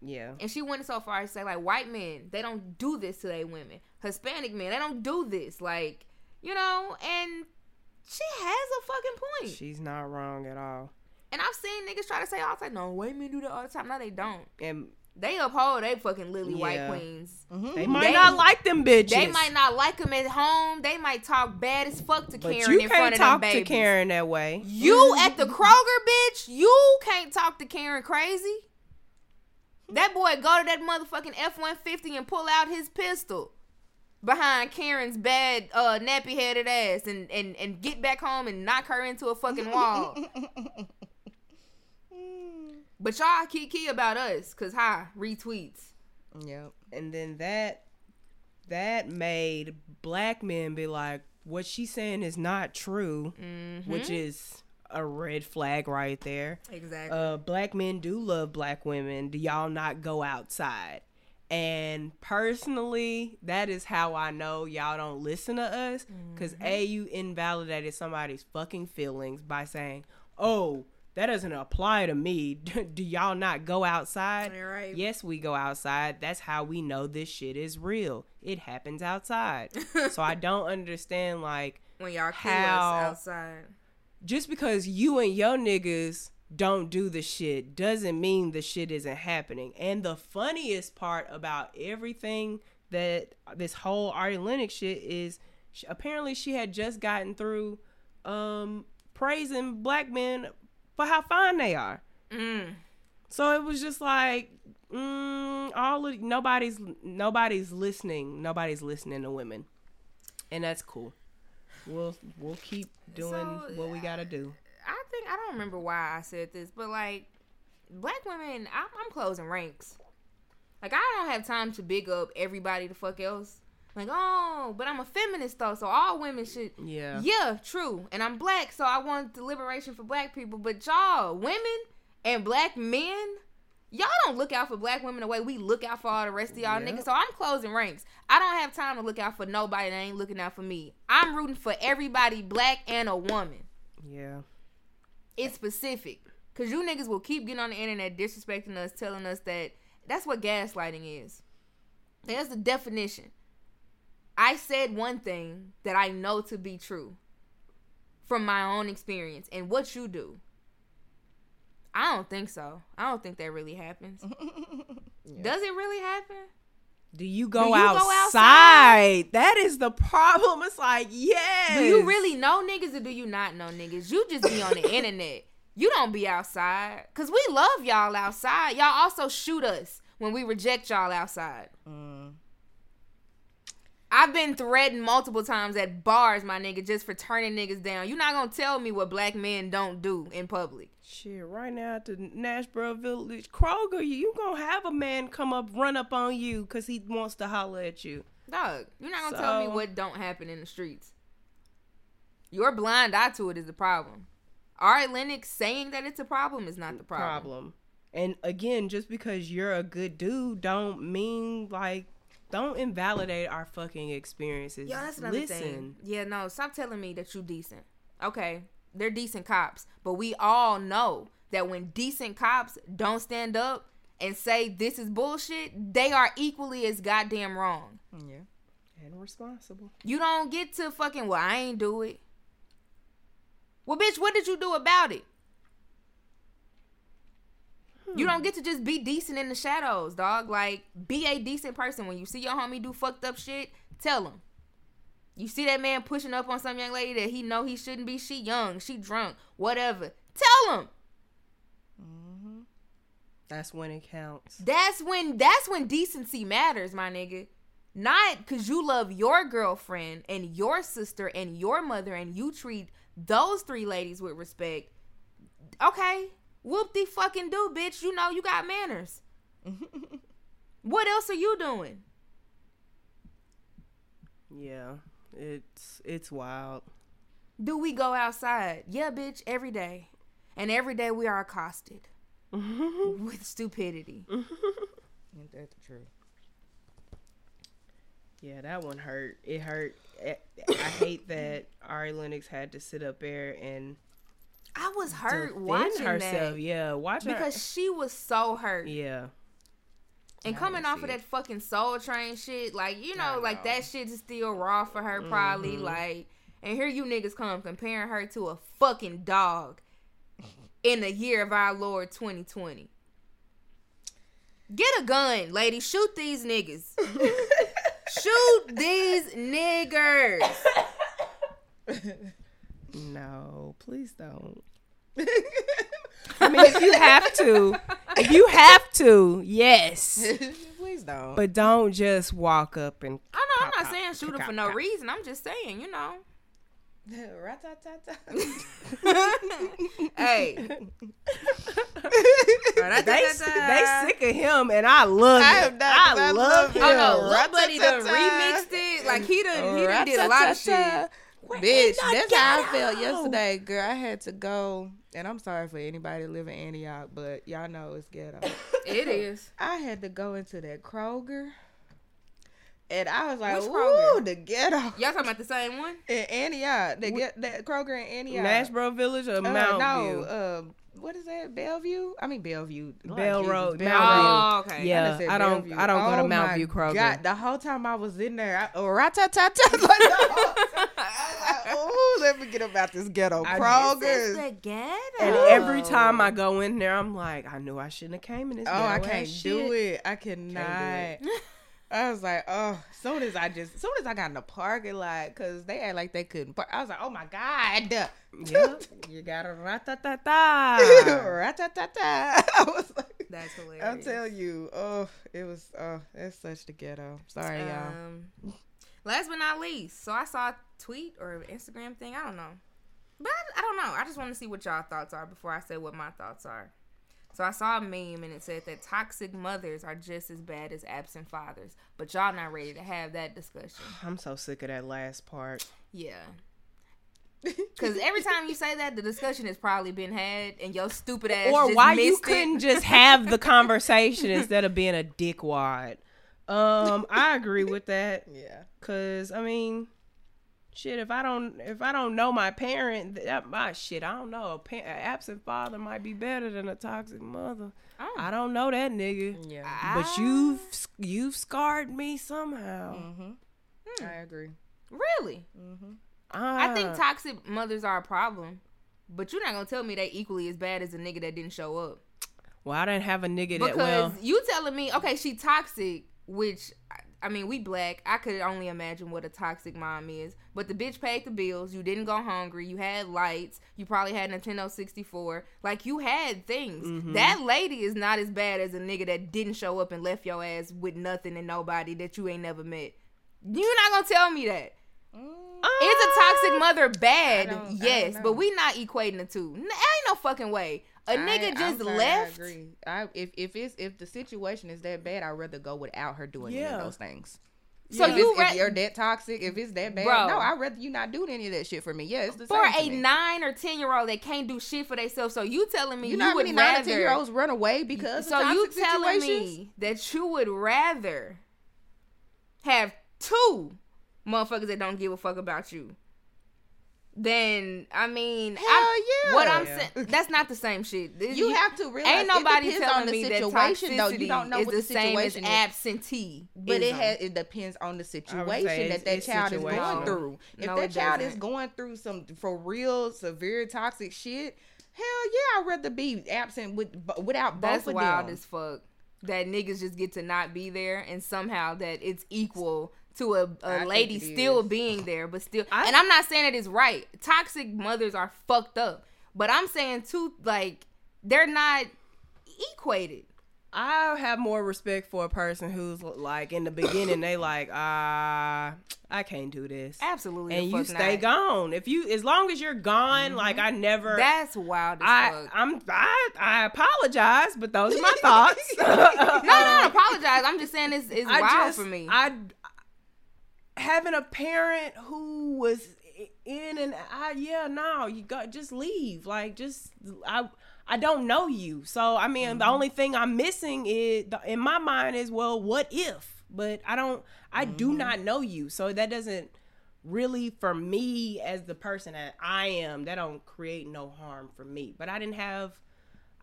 yeah. And she went so far as to say, like, white men, they don't do this to their women. Hispanic men, they don't do this. Like, you know, and she has a fucking point. She's not wrong at all. And I've seen niggas try to say all the time, no, white men do that all the time. No, they don't. And They uphold they fucking lily white Yeah. queens. they might They- not like them bitches. They might not like them at home. They might talk bad as fuck to but Karen you in front can't of talk them to. Karen that way. You at the Kroger, bitch. You can't talk to Karen crazy. That boy go to that motherfucking F one fifty and pull out his pistol behind Karen's bad uh nappy headed ass and, and and get back home and knock her into a fucking wall. but y'all kiki about us, cause hi retweets. Yep. And then that that made black men be like, what she's saying is not true, which is a red flag right there. Exactly. Uh, black men do love black women. Do y'all not go outside? And personally, that is how I know y'all don't listen to us. Because A, you invalidated somebody's fucking feelings by saying, oh, that doesn't apply to me. do y'all not go outside? Right. Yes, we go outside. That's how we know this shit is real. It happens outside. so I don't understand, like, when y'all how- outside. just because you and your niggas don't do the shit doesn't mean the shit isn't happening. And the funniest part about everything that this whole Ari Lennox shit is sh- apparently she had just gotten through um praising black men for how fine they are. Mm. So it was just like mm, all of, nobody's nobody's listening. Nobody's listening to women. And that's cool. We'll we'll keep doing So, what we got to do. I think I don't remember why I said this, but like black women, I'm, I'm closing ranks. Like I don't have time to big up everybody the fuck else. Like oh, but I'm a feminist though, so all women should. Yeah. Yeah, true. And I'm black, so I want the liberation for black people. But y'all, women and black men, Y'all don't look out for black women the way we look out for all the rest of y'all Yep. niggas. So I'm closing ranks. I don't have time to look out for nobody that ain't looking out for me. I'm rooting for everybody, black and a woman. Yeah. It's specific. Cause you niggas will keep getting on the internet disrespecting us, telling us that that's what gaslighting is. That's the definition. I said one thing that I know to be true from my own experience and what you do. I don't think so. I don't think that really happens. Does it really happen? Do you go, you go outside? That is the problem. It's like, yes. Do you really know niggas or do you not know niggas? You just be on the internet. You don't be outside. Cause we love y'all outside. Y'all also shoot us when we reject y'all outside. Mm. I've been threatened multiple times at bars, my nigga, just for turning niggas down. You're not gonna tell me what black men don't do in public. Shit, right now at the Nashboro Village, Kroger, you, you gonna have a man come up, run up on you because he wants to holler at you. Dog, you're not gonna tell me what don't happen in the streets. Your blind eye to it is the problem. Ari Lennox saying that it's a problem is not the problem. Problem. And again, just because you're a good dude, don't mean like don't invalidate our fucking experiences. Yo, that's another Listen. thing. Yeah, no, stop telling me that you decent. Okay, they're decent cops, but we all know that when decent cops don't stand up and say this is bullshit, they are equally as goddamn wrong. Yeah. and responsible. You don't get to fucking well, I ain't do it. Well, bitch, what did you do about it? You don't hmm. get to just be decent in the shadows, dog. Like, be a decent person. When you see your homie do fucked up shit, tell him. You see that man pushing up on some young lady that he know he shouldn't be. She young, she drunk, whatever. Tell him. Mm-hmm. That's when it counts. That's when that's when decency matters, my nigga. Not cause you love your girlfriend and your sister and your mother and you treat those three ladies with respect. Okay. Whoop the fucking do, bitch. You know you got manners. what else are you doing? Yeah, it's it's wild. Do we go outside? Yeah, bitch, every day. And every day we are accosted with stupidity. Ain't that the truth? Yeah, that one hurt. It hurt. I I hate that Ari Lennox had to sit up there and I was hurt defend watching herself. that Yeah, watching her. because she was so hurt. yeah, And I coming off of that fucking Soul Train shit, like you know, I like know. that shit is still raw for her, probably. Mm-hmm. Like, and here you niggas come comparing her to a fucking dog in the year of our Lord 2020. Get a gun, lady. Shoot these niggas. Shoot these niggers. no, please don't. I mean, if you have to, if you have to, yes, Please don't. but don't just walk up and. I know I'm not pop, saying shoot her pop, for no pop. reason. I'm just saying, you know. Hey. They, they sick of him, and I love I it. am I I love love him. Oh no, Lil Buddy done remixed it. Like he done he done did a lot of shit. We're Bitch, that's how I felt yesterday, girl. I had to go, and I'm sorry for anybody living in Antioch, but y'all know it's ghetto. It is. I had to go into that Kroger, and I was like, Which "Ooh, Kroger? the ghetto Y'all talking about the same one? in Antioch. The get that Kroger in Antioch. Nashboro Village or Uh, Mount no, View? uh, what is that? Bellevue? I mean Bellevue. Lord Bell Jesus, Road, Bellevue. Mount Oh, okay. Yeah, done said I don't- Bellevue. I don't go to Oh Mount my View Kroger. God, the whole time I was in there, I, oh, the time, I was like, "Ooh, let me get about this ghetto I- This is Kroger." the ghetto. And every time I go in there, I'm like, I knew I shouldn't have came in this. Oh, I ghetto can't ass do shit. it. I cannot. I was like, oh, soon as I just, soon as I got in the parking lot, cause they act like they couldn't park. I was like, oh my god, Yep, you got a ratatata. Rat-tat-tat-tat. I was like, That's hilarious. I'll tell you, oh, it was, oh, it's such the ghetto. Sorry, y'all. Um, last but not least, so I saw a tweet or Instagram thing. I don't know, but I, I don't know. I just want to see what y'all thoughts are before I say what my thoughts are. So I saw a meme and it said that toxic mothers are just as bad as absent fathers, but y'all not ready to have that discussion. I'm so sick of that last part. Yeah. Because every time you say that, the discussion has probably been had, and your stupid ass or just why you missed it. couldn't just have the conversation instead of being a dickwad. Um, I agree with that. Yeah. Cause I mean, shit. If I don't, if I don't know my parent, that my shit. I don't know. A pa- an absent father might be better than a toxic mother. Oh. I don't know that nigga. Yeah. But you've you've scarred me somehow. Mm-hmm. I agree. really. I Ah. think toxic mothers are a problem, but you're not gonna tell me they equally as bad as a nigga that didn't show up. Well, I didn't have a nigga Because that well. you telling me, okay, she toxic, which I- I mean, we black. I could only imagine what a toxic mom is. But the bitch paid the bills. You didn't go hungry. You had lights. You probably had Nintendo 64. Like you had things. Mm-hmm. That lady is not as bad as a nigga that didn't show up and left your ass with nothing and nobody that you ain't never met. You're not gonna tell me that. Is a toxic mother bad? don't- I don't yes, but we not equating the two. Ain't no fucking way. A I- nigga I'm just sorry, left. I agree. I if if it's if the situation is that bad, I'd rather go without her doing any of those things. So if, you it's, ra- if you're that toxic, if it's that bad, Bro. no, I'd rather you not doing any of that shit for me. Yeah, it's the for same. a me. nine or ten year old that can't do shit for themselves. So you telling me you you, know how would many nine and ten year olds run away because So of you telling situations? me that you would rather have two motherfuckers that don't give a fuck about you? Then I mean, Hell I'm- yeah. What I'm saying, that's not the same shit. This- You have to realize Ain't nobody telling on the me that situation though. You don't know is what the, the same as situation is. absentee. But it has it depends on the situation that that child is going through. If No, that child is doesn't. going through some for real severe toxic shit, hell yeah, I'd rather be absent with without both That's of wild them. as fuck. That niggas just get to not be there, and somehow that it's equal to a, think lady still is. being there, but still. I- and I'm not saying it is right. Toxic mothers are fucked up, but I'm saying too, like they're not equated. I have more respect for a person who's like in the beginning they like ah I can't do this. Absolutely, and you stay not. gone. If you as long as you're gone, like I never That's wild as I fuck. I'm I, I apologize, but those are my thoughts. no, no, no, apologize. I'm just saying it's, it's I wild just for me. I having a parent who was in and I yeah no you got just leave like just I I don't know you so I mean Mm-hmm. the only thing I'm missing is in my mind is well what if but I don't I Mm-hmm. do not know you so that doesn't really for me as the person that I am that don't create no harm for me but I didn't have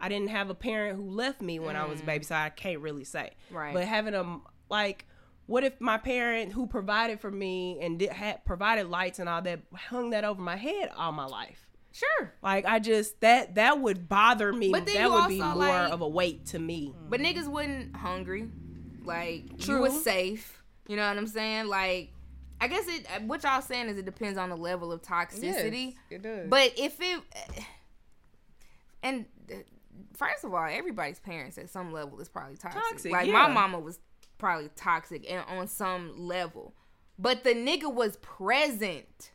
I didn't have a parent who left me when I was a baby, so I can't really say. Mm. Right. But having a like, what if my parent who provided for me and did, had provided lights and all that hung that over my head all my life? sure, Like I just that that would bother me. But that would be more like- of a weight to me. Mm. but niggas wasn't hungry. Like you was safe. You know what I'm saying? Like. I guess it. What y'all saying is it depends on the level of toxicity. Yes, it does. But if it, and first of all, everybody's parents at some level is probably toxic. Toxic, like my mama was probably toxic and on some level, but the nigga was present.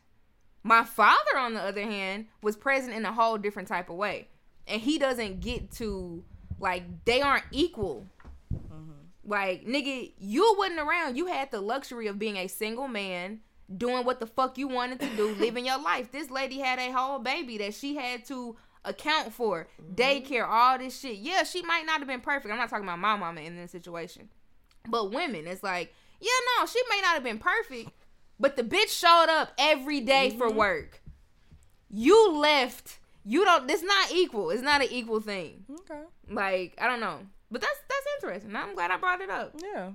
My father, on the other hand, was present in a whole different type of way, and he doesn't get to like they aren't equal. Mm-hmm. Like, nigga, you wasn't around. You had the luxury of being a single man, doing what the fuck you wanted to do, living your life. This lady had a whole baby that she had to account for, mm-hmm. daycare, all this shit. Yeah, she might not have been perfect. I'm not talking about my mama in this situation. But women, it's like, yeah, no, she may not have been perfect, but the bitch showed up every day for mm-hmm. work. You left. You don't. It's not equal. It's not an equal thing. okay, Like I don't know, but that's that's interesting. I'm glad I brought it up. yeah.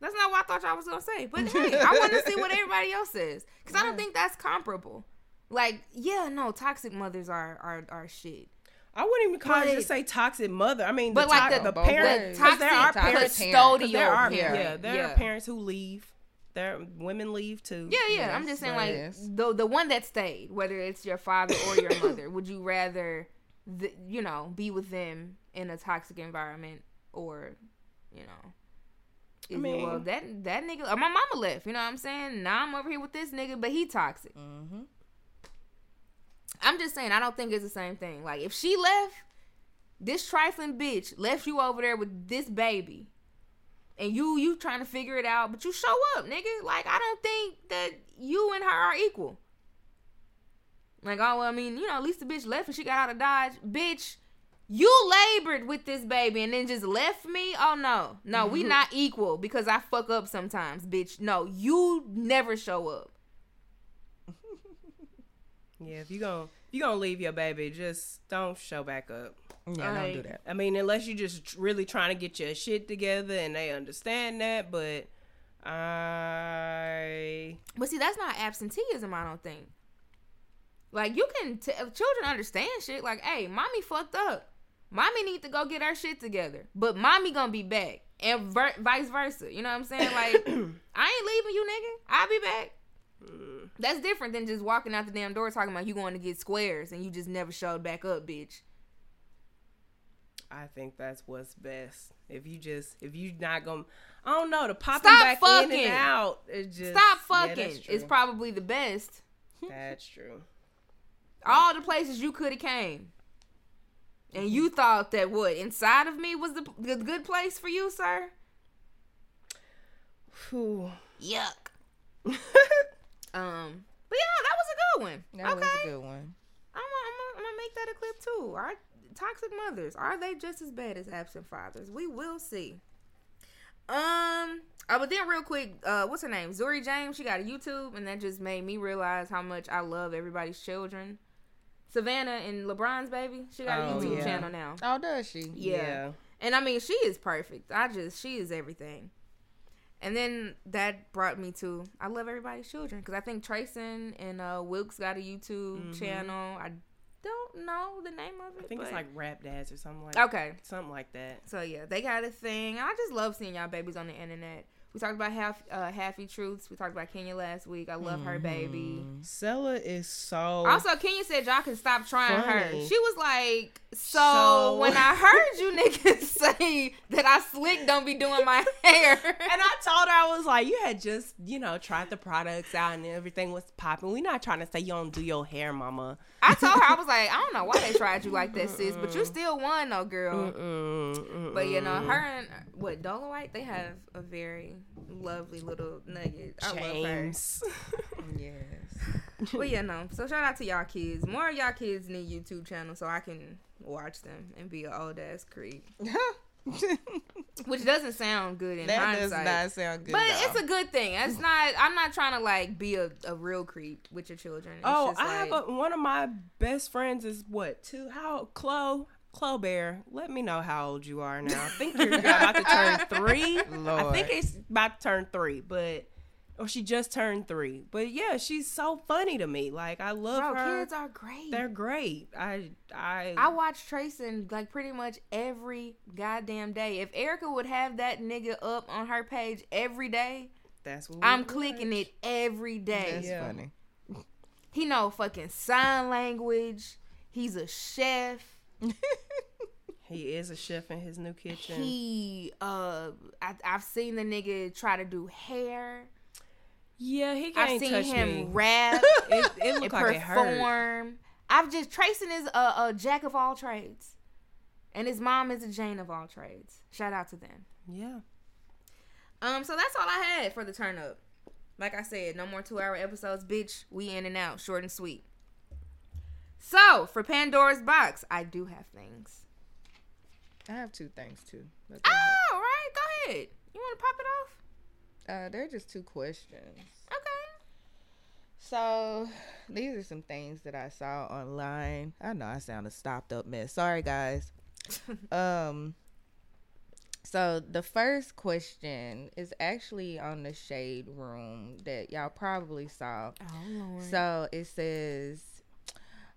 That's not what I thought y'all was gonna say. But hey, I want to see what everybody else says because I don't think that's comparable. Like, yeah, no, toxic mothers are are are shit. I wouldn't even call it just say toxic mother. I mean, But the, like to- the- the both parents, ways. because there are Toxic parents, custodial because there are parent. yeah, there Yeah. are parents who leave. There women leave too. Yeah, yeah. I'm just saying, like yes. the the one that stayed, whether it's your father or your mother, would you rather, the, you know, be with them in a toxic environment or, you know, is it, well that that nigga, or my mama left. You know what I'm saying? Now I'm over here with this nigga, but he toxic. Mm-hmm. I'm just saying, I don't think it's the same thing. Like if she left, this trifling bitch left you over there with this baby. And you you trying to figure it out, but you show up, nigga. Like I don't think that you and her are equal. Like, oh, well, I mean, you know, at least the bitch left and she got out of Dodge. Bitch, you labored with this baby and then just left me? Oh, no. No, we mm-hmm. not equal because I fuck up sometimes, bitch. No, you never show up. Yeah, if you gonna if you gonna leave your baby, just don't show back up. Yeah, don't do that. I mean, unless you're just really trying to get your shit together and they understand that, but I But see, that's not absenteeism, I don't think. Like, you can, t- uh, children understand shit. Like, hey, mommy fucked up. Mommy need to go get our shit together. But mommy gonna be back. And ver- vice versa. You know what I'm saying? Like, I ain't leaving you, nigga. I'll be back. That's different than just walking out the damn door talking about you going to get squares and you just never showed back up, bitch. I think that's what's best. If you just if you not gonna I don't know, to pop Stop back in and out. It just Stop fucking. that's it's probably the best. that's true. All the places you could have came. And you thought that what inside of me was the, the good place for you, sir? Whew. Yuck. Um, but yeah, that was a good one. That okay, was a good one. I'm gonna, I'm, gonna, make that a clip too. Are toxic mothers are they just as bad as absent fathers? We will see. Um, oh, but then real quick, uh, what's her name? Zhuri James. She got a YouTube, and that just made me realize how much I love everybody's children. Savannah and LeBron's baby. She got a Oh, YouTube yeah. channel now. Oh, does she? Yeah. And I mean, she is perfect. I just, she is everything. And then that brought me to, I love everybody's children because I think Trayson and uh, Wilkes got a YouTube channel. I don't know the name of it. I think it's like rap dads or something like okay. something like that. So yeah, they got a thing. I just love seeing y'all babies on the internet. We talked about half uh, Happy Truths. We talked about Kenya last week. I love her baby. Sella is so Also, Kenya said y'all can stop trying her. She was like, so, So- when I heard you niggas say that I slick don't be doing my hair. And I told her I was like, you had just, you know, tried the products out and everything was popping. We're not trying to say you don't do your hair, mama. I told her I was like, I don't know why they tried you like that, sis, but you still won though, girl. Mm, mm, But you know, her and what Dolomite, they have a very lovely little nugget. I love her. James. Yes. But yeah, no. So shout out to y'all kids. More of y'all kids need YouTube channel so I can watch them and be an old ass creep. Which doesn't sound good in that does hindsight. not sound good. but all. it's a good thing. It's not. I'm not trying to like be a, a real creep with your children. It's oh, I like, have a, one of my best friends is what, two? How, Chloe? Chloe Bear, let me know how old you are now. I think you're about to turn three. I think it's about to turn three, but or she just turned three. But yeah, she's so funny to me. Like I love bro, her. kids are great. They're great. I I I watch Trayson like pretty much every goddamn day. If Erica would have that nigga up on her page every day, that's what I'm we clicking watch. it every day. That's Yeah. funny. He know fucking sign language. He's a chef. He is a chef in his new kitchen. He uh I, I've seen the nigga try to do hair. yeah, he I've can't seen touch him me. rap It, it looked like it hurt. I've just Trayson is a, a jack of all trades. And his mom is a Jane of all trades. Shout out to them. Yeah. Um, so that's all I had for the turn up. Like I said, no more two hour episodes, bitch. We in and out, short and sweet. So for Pandora's box, I do have things. I have two things too. Oh, all right, go ahead. You want to pop it off? Uh, they're just two questions. Okay. So these are some things that I saw online. I know I sound a stopped up mess. Sorry guys. um so the first question is actually on the shade room that y'all probably saw. Oh lord. So it says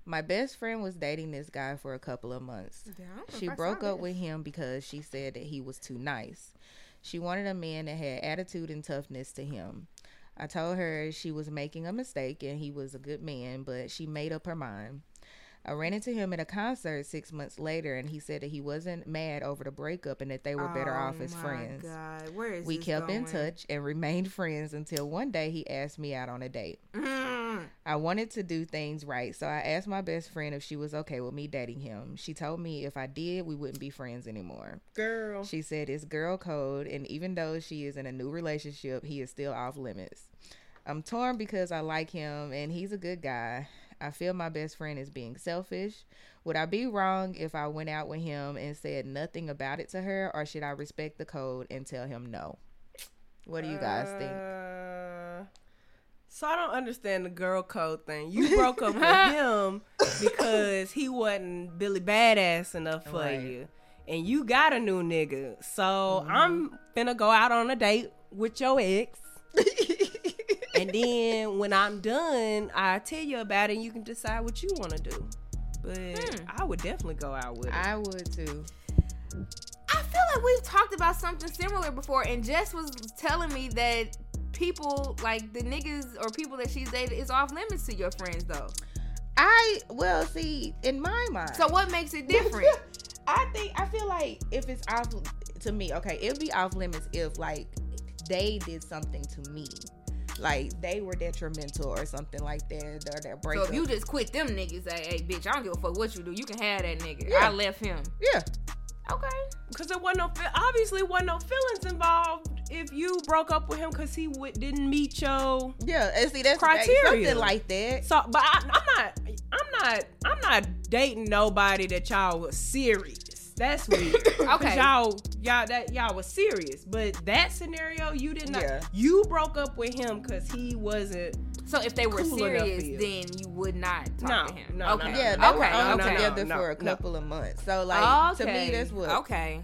my best friend was dating this guy for a couple of months. She broke up with him because she said that he was too nice. She wanted a man that had attitude and toughness to him. I told her she was making a mistake and he was a good man, but she made up her mind. I ran into him at a concert six months later and he said that he wasn't mad over the breakup and that they were better off as friends. Oh God, where is We kept in touch and remained friends until one day he asked me out on a date. Mm. I wanted to do things right, so I asked my best friend if she was okay with me dating him. She told me if I did, we wouldn't be friends anymore. Girl. She said it's girl code, and even though she is in a new relationship, he is still off limits. I'm torn because I like him and he's a good guy. I feel my best friend is being selfish. Would I be wrong if I went out with him and said nothing about it to her, or should I respect the code and tell him no? What do you guys think? Uh, So I don't understand the girl code thing. You broke up with him because he wasn't Billy Badass enough for Right. you, and you got a new nigga. So Mm-hmm. I'm finna go out on a date with your ex. and then when I'm done, I tell you about it, and you can decide what you want to do. But I would definitely go out with him. I would too. I feel like we've talked about something similar before, and Jess was telling me that people like the niggas or people that she's dated is off limits to your friends though. I well see in my mind. So what makes it different? I think I feel like if it's off to me, okay, it'd be off limits if like they did something to me, like they were detrimental or something like that, or their so if you just quit them niggas, say, hey bitch, I don't give a fuck what you do. You can have that nigga. Yeah. I left him. yeah, Okay. Because there wasn't no obviously wasn't no feelings involved if you broke up with him because he w- didn't meet your yeah, and see that's Criteria. something like that. so. But I, I'm not. I'm not. I'm not dating nobody that y'all was serious. That's weird. Okay. okay. Y'all, y'all, that y'all was serious, but that scenario you did not. Yeah. You broke up with him because he wasn't. So if they were Cool serious, you. then you would not talk No, to him. no, no, okay. no. Yeah, they okay. were only okay. together No, for a no. couple of months. So like to me, Okay. that's what. Okay.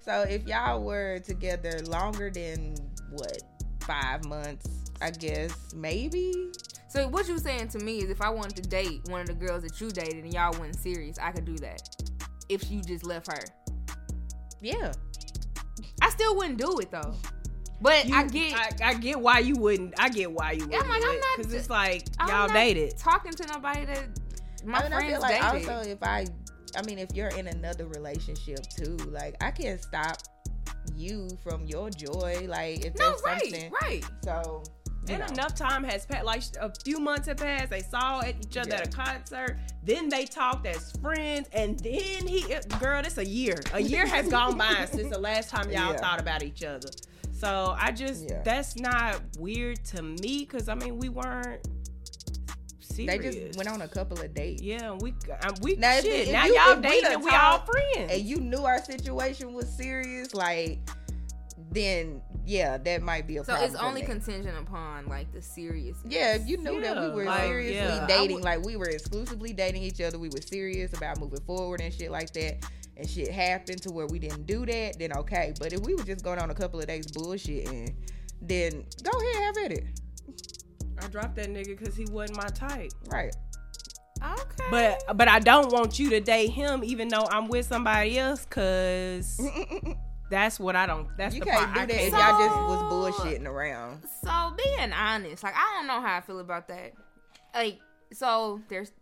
So if y'all were together longer than what five months, I guess maybe. So what you saying to me is if I wanted to date one of the girls that you dated and y'all wasn't serious, I could do that. If you just left her. Yeah, I still wouldn't do it though. But You, I get I, I get why you wouldn't. I get why you wouldn't. I'm like, I'm not because it's like I'm y'all dated. talking to nobody that my I mean, I friends feel like dated. also if I, I mean, if you're in another relationship too, like I can't stop you from your joy. Like if no, there's right, something, right. so you And enough time has passed. Like a few months have passed. They saw each other at a concert. Then they talked as friends. And then he, girl, it's a year. A year has gone by since the last time y'all Yeah. thought about each other. So I just, Yeah. that's not weird to me because I mean we weren't Serious. They just went on a couple of dates. Yeah, we um, we Now, shit. if now you- y'all if we dating and we all friends. And you knew our situation was serious, like then yeah, that might be a So problem. it's for only me. contingent upon like the seriousness. Yeah, if you knew that we were like, seriously yeah, dating, would- like we were exclusively dating each other, we were serious about moving forward and shit like that, and shit happened to where we didn't do that, then okay. But if we were just going on a couple of days bullshitting, then go ahead, have at it. I dropped that nigga because he wasn't my type. Right. Okay. But but I don't want you to date him even though I'm with somebody else cause that's what I don't that's you the can't part do that if can't y'all just was bullshitting around. So being honest, like I don't know how I feel about that. Like, so there's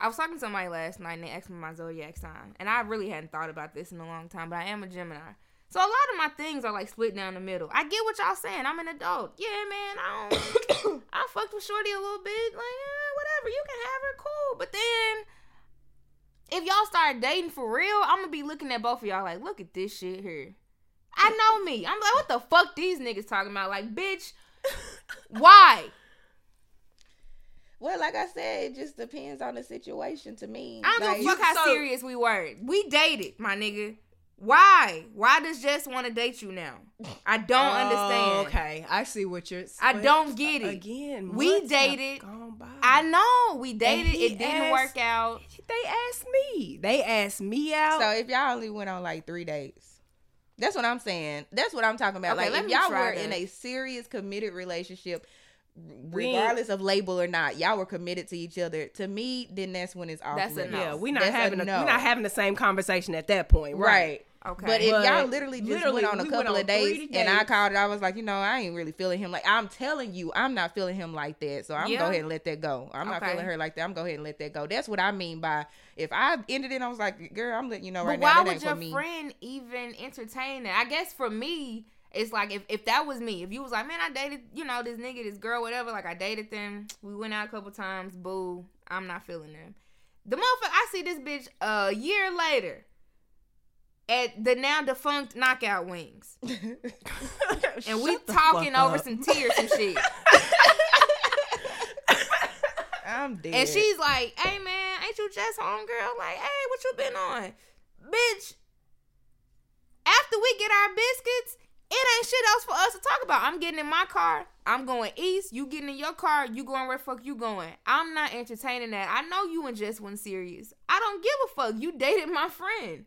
I was talking to somebody last night and they asked me my zodiac sign. And I really hadn't thought about this in a long time, but I am a Gemini. So a lot of my things are like split down the middle. I get what y'all saying. I'm an adult. Yeah, man, I don't I fucked with Shorty a little bit. Like, eh, whatever, you can have her cool. But then if y'all start dating for real, I'm gonna be looking at both of y'all like, look at this shit here. I know me. I'm like, what the fuck these niggas talking about? Like, bitch, why? Well, like I said, it just depends on the situation to me. I don't like, give a fuck how so- serious we were. We dated, my nigga. Why? Why does Jess want to date you now? I don't Oh, understand. Okay, I see what you're. Saying. I don't get it. Again, We dated. Gone by. I know we dated. It didn't asked- work out. They asked me. They asked me out. So if y'all only went on like three dates, that's what I'm saying. That's what I'm talking about. Okay, like if y'all try were in a serious committed relationship, We ain't- regardless of label or not, y'all were committed to each other. To me, then that's when it's off. That's a no. yeah, we're not That's having a, no. we're not having the same conversation at that point, right? Right. Okay. But if But y'all literally just literally, went on a we couple on of days, three and I called it, I was like, you know, I ain't really feeling him. Like I'm telling you, I'm not feeling him like that. So I'm Yeah. gonna go ahead and let that go. I'm not feeling her like that. I'm gonna go ahead and let that go. That's what I mean by if I ended it, I was like, girl, I'm letting you know right why now that would ain't your for me. friend even entertain it? I guess for me, it's like if, if that was me, if you was like, man, I dated, you know, this nigga, this girl, whatever, like I dated them, we went out a couple times, boo, I'm not feeling them. The motherfucker, I see this bitch a year later at the now defunct Knockout Wings, and we talking over up. some tears and shit. I'm dead. And she's like, "Hey man, ain't you just homegirl? Like, hey, what you been on, bitch? After we get our biscuits, it ain't shit else for us to talk about. I'm getting in my car. I'm going east. You getting in your car. You going where the fuck you going? I'm not entertaining that. I know you and Jess wasn't serious. I don't give a fuck. You dated my friend.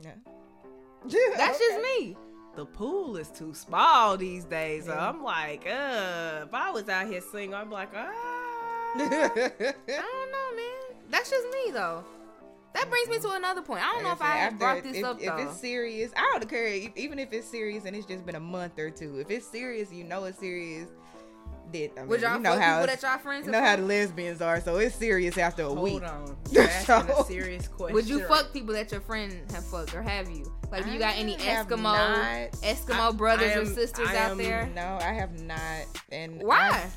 Yeah. That's just me. The pool is too small these days. So Yeah. I'm like, uh, if I was out here single, I'm like, ah. I don't know, man. That's just me though. That brings me to another point. I don't know if I After- brought this if, up if though. it's serious, I don't care. Even if it's serious and it's just been a month or two, if it's serious, you know it's serious. Then I mean, Would y'all you know fuck how that y'all friends you know how the lesbians are, so it's serious after a week. Hold on. You're asking So- a serious question. Would you fuck people that your friend have fucked or have you? Like, do you got any Eskimo not. Eskimo I- brothers I or sisters I out there? No, I have not. And Why? I-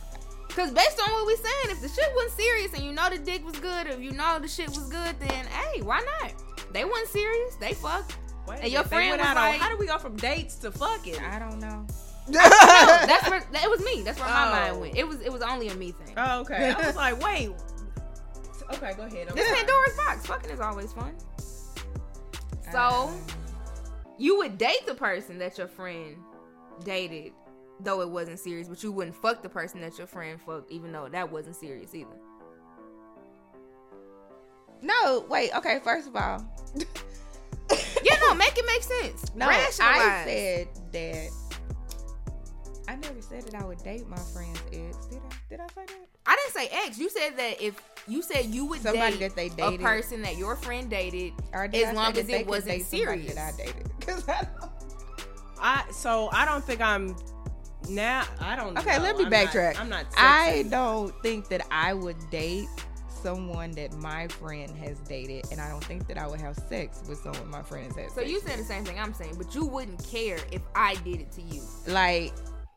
Because based on what we saying, if the shit wasn't serious and you know the dick was good, or if you know the shit was good, then hey, why not? They wasn't serious. They fucked. Wait And your friend went was out on- like- how do we go from dates to fucking? I don't know. No, that's where that, it was me. That's where my Oh. mind went. It was it was only a me thing. Oh, okay. I was like, wait. Okay, go ahead. I'm This. Pandora's box. Fucking is always fun. So Uh, you would date the person that your friend dated, though it wasn't serious, but you wouldn't fuck the person that your friend fucked, even though that wasn't serious either. no, wait. Okay, first of all, Yeah, no, make it make sense. no, Rationalize. I said that. I never said that I would date my friend's ex. Did I? Did I say that? I didn't say ex. You said that if you said you would Somebody date that they dated, a dated. person that your friend dated, Or As I long as it wasn't serious. That I dated. 'Cause I don't- I so I don't think I'm now. I don't. Okay, know. let me I'm not- backtrack. I'm not. I don't think that I would date someone that my friend has dated, and I don't think that I would have sex with someone my friends has. Dated. So you with. saying the same thing I'm saying, but you wouldn't care if I did it to you. like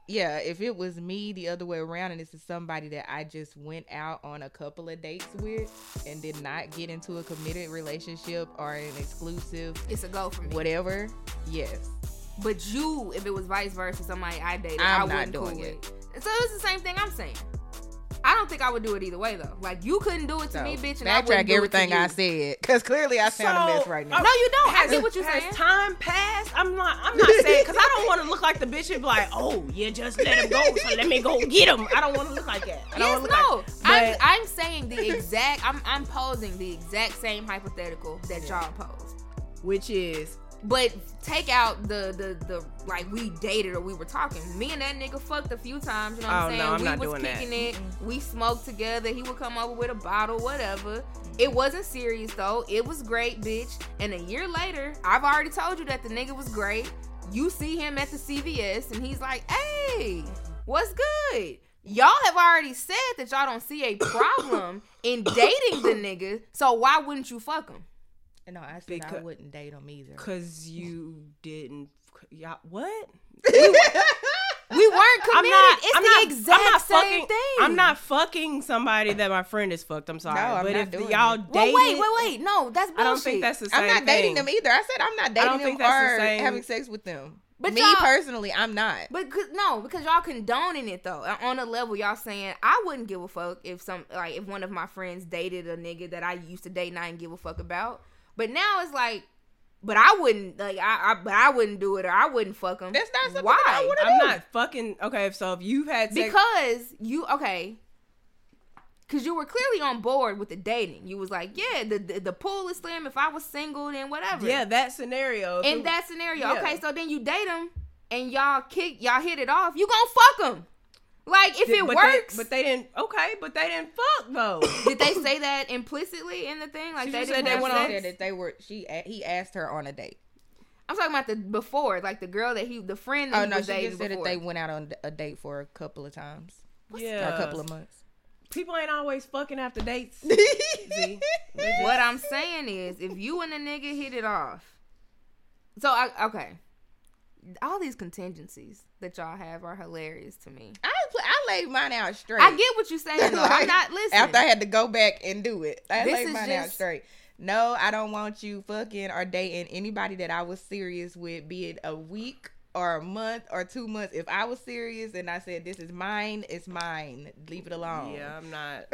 yeah if it was me the other way around and this is somebody that i just went out on a couple of dates with and did not get into a committed relationship or an exclusive It's a go for me. whatever yes But you, if it was vice versa, somebody I dated, I'm I not wouldn't doing cool it. with. So it's the same thing I'm saying. I don't think I would do it either way though. Like you couldn't do it to so me, bitch, and I wouldn't backtrack do everything it to you. i said because clearly i sound a mess right now uh, No, you don't. I Has, get what you're has saying. time passed? I'm not. I'm not saying because I don't want to look like the bitch and be like, oh, you just let him go, so let me go get him. I don't want to look like that. I don't Yes, wanna look no. Like, I'm, I'm saying the exact. I'm I'm posing the exact same hypothetical that y'all posed. which is But take out the the the like we dated or we were talking. Me and that nigga fucked a few times. You know what I'm Oh, saying? no, I'm we not was doing that. kicking it. Mm-hmm. We smoked together. He would come over with a bottle, whatever. It wasn't serious though. It was great, bitch. And a year later, I've already told you that the nigga was great. You see him at the CVS and he's like, "Hey, what's good?" Y'all have already said that y'all don't see a problem in dating the nigga. So why wouldn't you fuck him? No i said i wouldn't date him either because you didn't. Y'all, what? We weren't committed. I'm not. it's I'm the not, exact I'm not same fucking, thing. I'm not fucking somebody that my friend is fucked. I'm sorry, No, I'm but not if doing y'all it. Well, wait, wait, wait. No, that's bullshit. I don't think that's the same i'm not dating thing. them either i said i'm not dating them think that's the having sex with them But me personally i'm not But cause, no, because y'all condoning it though. Uh, On a level, y'all saying I wouldn't give a fuck if some like if one of my friends dated a nigga that I used to date and I didn't give a fuck about. But now it's like, but I wouldn't like I, I but I wouldn't do it or I wouldn't fuck him. That's not something Why? that I would I'm not fucking okay. So if you've had sex, because you okay. Cause you were clearly on board with the dating. You was like, yeah, the the, the pool is slim. If I was single, then whatever. yeah, that scenario. in it- that scenario, yeah. okay, so then you date him and y'all kick, y'all hit it off. You gonna fuck him? Like if it but works. they, but they didn't. Okay, but they didn't fuck though. did they say that implicitly in the thing? Like She they said they went She on- sex? that they were she he asked her on a date I'm talking about the before, like the girl that he, the friend that oh he no was she dating just said before. that they went out on a date for a couple of times yeah, a couple of months people ain't always fucking after dates. Z. Just- what I'm saying is, if you and a nigga hit it off, so I okay, all these contingencies that y'all have are hilarious to me. I I laid mine out straight. I get what you're saying though. I'm not listening. After I had to go back and do it, I This laid is mine out straight. No, I don't want you fucking or dating anybody that I was serious with, be it a week or a month or two months. If I was serious and I said this is mine, it's mine. Leave it alone. Yeah, I'm not.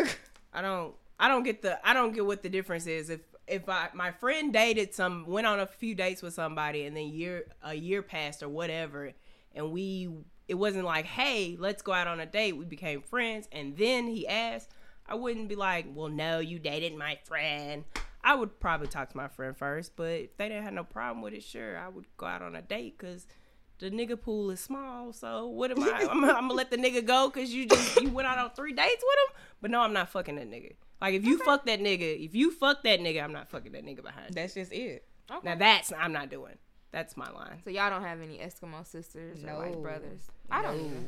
I don't. I don't get the. I don't get what the difference is. If if I my friend dated some, went on a few dates with somebody, and then year a year passed or whatever, and we it wasn't like, hey, let's go out on a date. We became friends, and then he asked. I wouldn't be like, well, no, you dated my friend. I would probably talk to my friend first, but if they didn't have no problem with it, sure, I would go out on a date because the nigga pool is small. So what am I? I'm, I'm gonna let the nigga go because you just you went out on three dates with him. But no, I'm not fucking that nigga. Like if you fuck that nigga, if you fuck that nigga, I'm not fucking that nigga behind. That's just it. Okay. Now that's I'm not doing. That's my line. so y'all don't have any Eskimo sisters or like No. brothers? I don't No. even.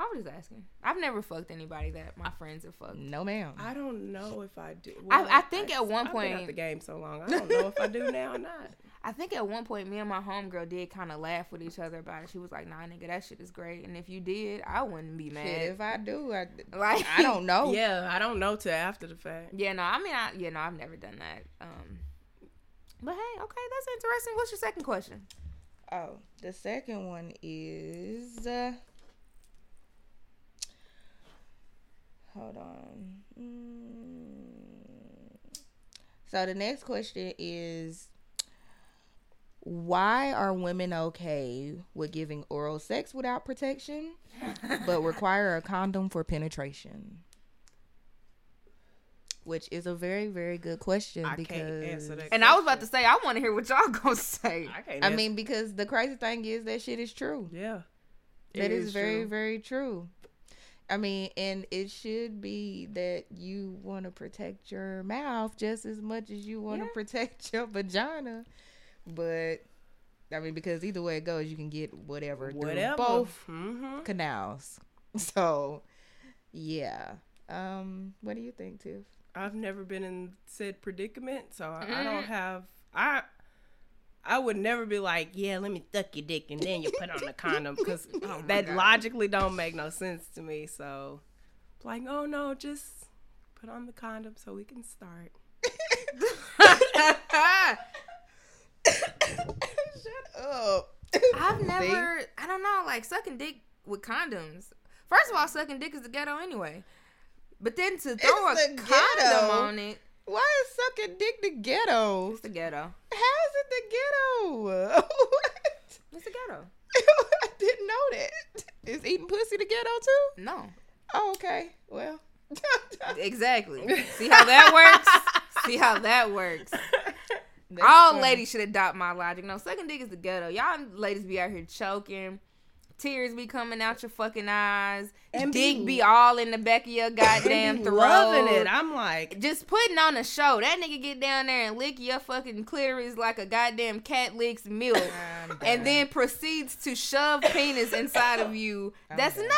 I was just asking. I've never fucked anybody that my friends have fucked. No, ma'am. I don't know if I do. I- I think at one I've been out point- the game so long, I don't know if I do now or not. I think at one point, me and my homegirl did kind of laugh with each other about it. She was like, "Nah, nigga, that shit is great." And if you did, I wouldn't be mad. Shit, if I do, I, Like- I don't know. Yeah, I don't know till after the fact. Yeah, no, I mean, I, yeah, no, I've never done that. Um, but hey, okay, that's interesting. What's your second question? Oh, the second one is. Uh, hold on. Mm. So the next question is why are women okay with giving oral sex without protection but require a condom for penetration? Which is a very, very good question I because can't answer that. And I was about to say, I want to hear what y'all gonna say. I can't. I mean, because the crazy thing is that shit is true. yeah, That It is, is very, true. very true. I mean, and it should be that you want to protect your mouth just as much as you want to Yeah. protect your vagina. But I mean, because either way it goes, you can get whatever, whatever. through both hmm canals. So, yeah. Um, what do you think, Tiff? I've never been in said predicament, so I, I Mm-hmm. don't have. I I would never be like, yeah, let me suck your dick and then you put on the condom because Oh that God. logically don't make no sense to me. So, like, oh no, just put on the condom so we can start. Shut up. I've never, I don't know, like sucking dick with condoms. First of all, sucking dick is the ghetto anyway. But then to throw It's a condom ghetto. on it, Why is sucking dick the ghetto? it's the ghetto. How is it the ghetto? what? It's the ghetto. I didn't know that. Is eating pussy the ghetto too? No, Oh, okay. Well. exactly. See how that works? See how that works? That's All funny. ladies should adopt my logic. No, sucking dick is the ghetto. Y'all ladies be out here choking. Tears be coming out your fucking eyes. And dick be- be all in the back of your goddamn throat. loving it. I'm like, Just putting on a show. That nigga get down there and lick your fucking clitoris like a goddamn cat licks milk. And then proceeds to shove penis inside of you. I'm That's done. not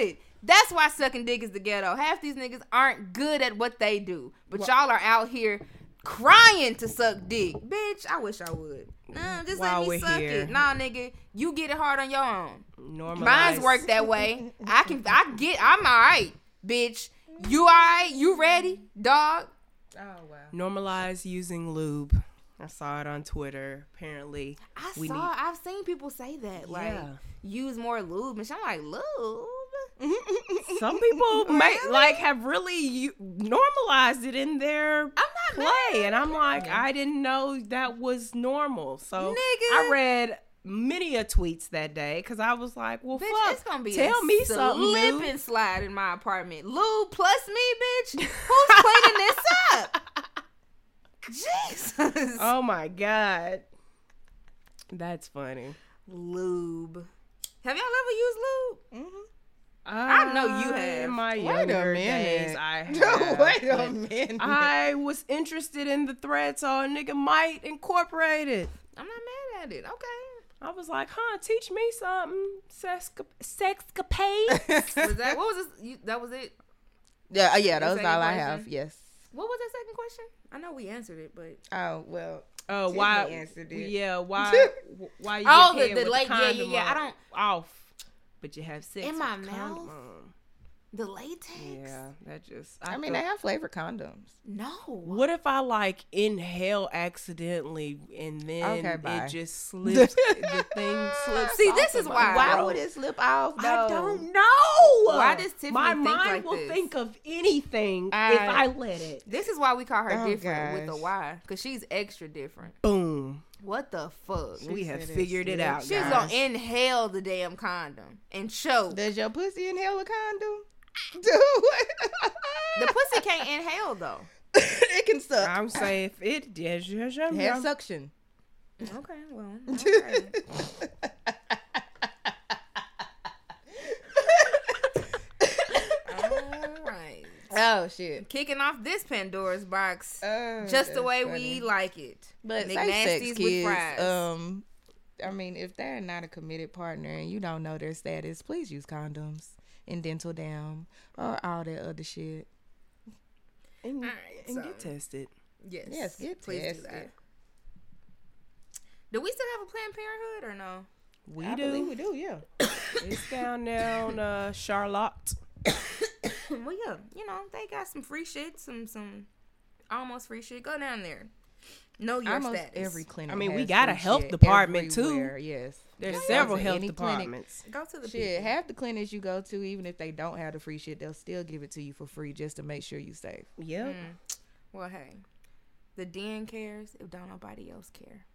even good. That's why sucking dick is the ghetto. Half these niggas aren't good at what they do, but y'all are out here crying to suck dick. Bitch, I wish I would. Nah, just While let me suck here. it. Nah, nigga, you get it hard on your own. normalize. Mine's work that way. I can, I get, I'm all right, bitch. You all right? You ready, dog? Oh wow. Normalize using lube. I saw it on Twitter. Apparently, I We saw. need- I've seen people say that. Like, Yeah. use more lube, and I'm like, lube. Some people may Really? like have really normalized it in their I'm not play, mad. and I'm like, I didn't know that was normal. So Nigga. I read many a tweets that day because I was like, well, Bitch, fuck, it's gonna be tell a me something slip and slide in my apartment. Lube plus me, bitch. Who's cleaning this up? Jesus. Oh my god, that's funny. Lube. Have y'all ever used lube? Mhm. I know you have. In my Wait a younger minute. days, I No, have. wait a minute. I was interested in the thread, so a nigga might incorporate it. I'm not mad at it. Okay. I was like, huh, teach me something. Sexca- sexcapades. Was that what was this? You, that was it. yeah, uh, yeah, that was second all I have. Yes. What was that second question? I know we answered it, but Oh well. Uh, Tiffany why? answered it. Yeah, why? why you? Oh, get the- head the late- yeah, yeah, yeah, I don't- off, but you have sex In my the condom mouth? on. The latex. Yeah, that just. I, mean, feel- they have flavored condoms. No. What if I like inhale accidentally and then Okay, it just slips? the thing slips. See, off this is my why- Why would it slip off? I don't know. Why does Tiffany My think mind like will this? think of anything if I- I let it. This is why we call her Oh, different with the. Y, cause she's extra different. Boom. What the fuck? we have said it figured it out. She's gonna inhale the damn condom and choke. Does your pussy inhale a condom? Do The pussy can't inhale though. it can suck. I'm safe. It It has suction. Okay, well, alright. Oh shit. Kicking off this Pandora's box Oh, just the way funny. we like it. But Nick safe sex Nasties with kids, fries. um, I mean, if they're not a committed partner and you don't know their status, please use condoms and dental dam or all that other shit. And, Alright, and so- get tested. yes, Yes, get please do tested. that. Do we still have a Planned Parenthood or no? We I do. believe we do, yeah. It's down there on uh, Charlotte. well, yeah, you know they got some free shit, some some almost free shit. Go down there. Know your Almost status. every clinic. I mean, we got a free health shit department, too. Yes. There's Go several health any clinic. departments. Go to the Shit, people. half the clinics you go to, even if they don't have the free shit, they'll still give it to you for free just to make sure you safe. Yep. Mm. Well, hey, the den cares if don't nobody else care.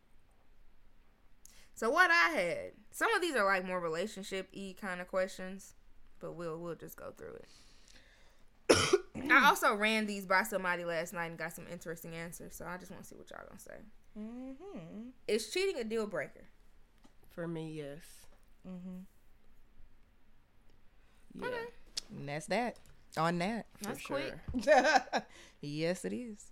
So what I had, some of these are like more relationship e kind of questions, but we'll we'll just go through it. I also ran these by somebody last night and got some interesting answers, so I just want to see what y'all gonna say. Mm-hmm. Is cheating a deal breaker? For me, yes. Mm-hmm. Yeah. Okay. And that's that. On that. That's for quick. sure. yes, it is.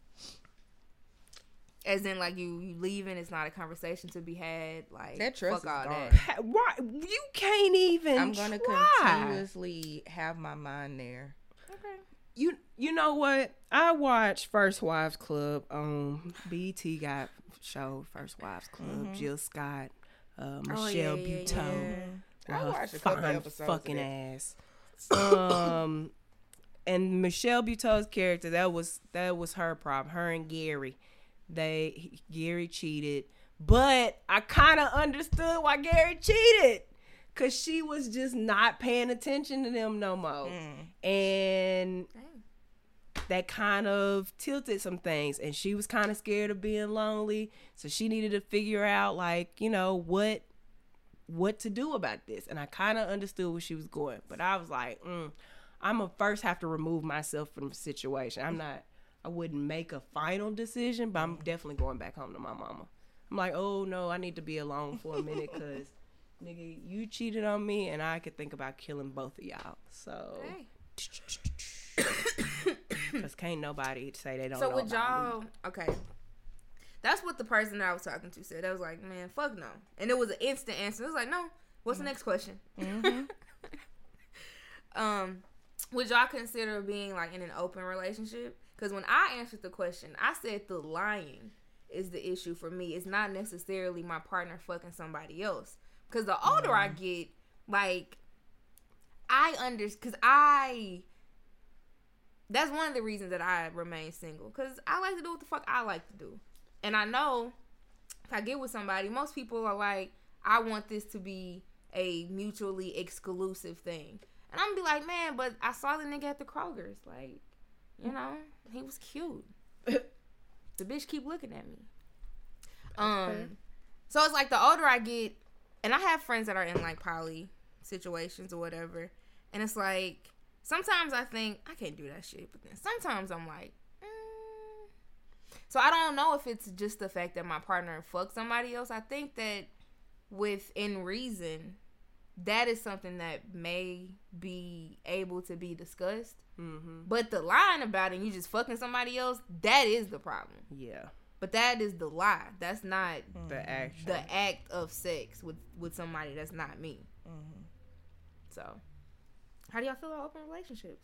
As in, like you you leaving, it's not a conversation to be had. Like That trust fuck all is gone. that. Why you can't even? I'm gonna try. continuously have my mind there. Okay. You you know what? I watched First Wives Club on BET got show First Wives Club. Jill Scott, uh, Michelle Mm-hmm. Oh, yeah, yeah, Buteau. yeah. I her watched a couple fine episodes fucking ass. um, and Michelle Buteau's character that was that was her problem. Her and Gary, they he- Gary cheated, but I kind of understood why Gary cheated. Cause she was just not paying attention to them no more, and Dang. that kind of tilted some things. And she was kind of scared of being lonely. So she needed to figure out like you know what what to do about this. And i kind of understood where she was going. But i was like mm, i'm gonna first have to remove myself from the situation. I'm not i wouldn't make a final decision but i'm definitely going back home to my mama. I'm like oh no i need to be alone for a minute because nigga you cheated on me and i could think about killing both of y'all so because can't nobody say they don't So know would about me. y'all okay? That's what the person that I was talking to said. I was like, man, fuck no. And it was an instant answer. It was like, no. What's the next question? um, would y'all consider being like in an open relationship? Because when I answered the question, I said the lying is the issue for me. It's not necessarily my partner fucking somebody else. Because the older I get, like, I understand. because I that's one of the reasons that I remain single because I like to do what the fuck I like to do, and I know if I get with somebody, most people are like, I want this to be a mutually exclusive thing, and I'm gonna be like, man, but I saw the nigga at the Kroger's, like, you know, he was cute. the bitch keep looking at me. Um, so it's like the older I get, and I have friends that are in like poly situations or whatever, and it's like sometimes I think I can't do that shit, but then sometimes I'm like, mm. so I don't know if it's just the fact that my partner fucked somebody else. I think that within reason, that is something that may be able to be discussed. Mm-hmm. But the lying about it, and you just fucking somebody else, that is the problem. Yeah, But that is the lie. That's not the action. the act of sex with with somebody that's not me. So, how do y'all feel about open relationships?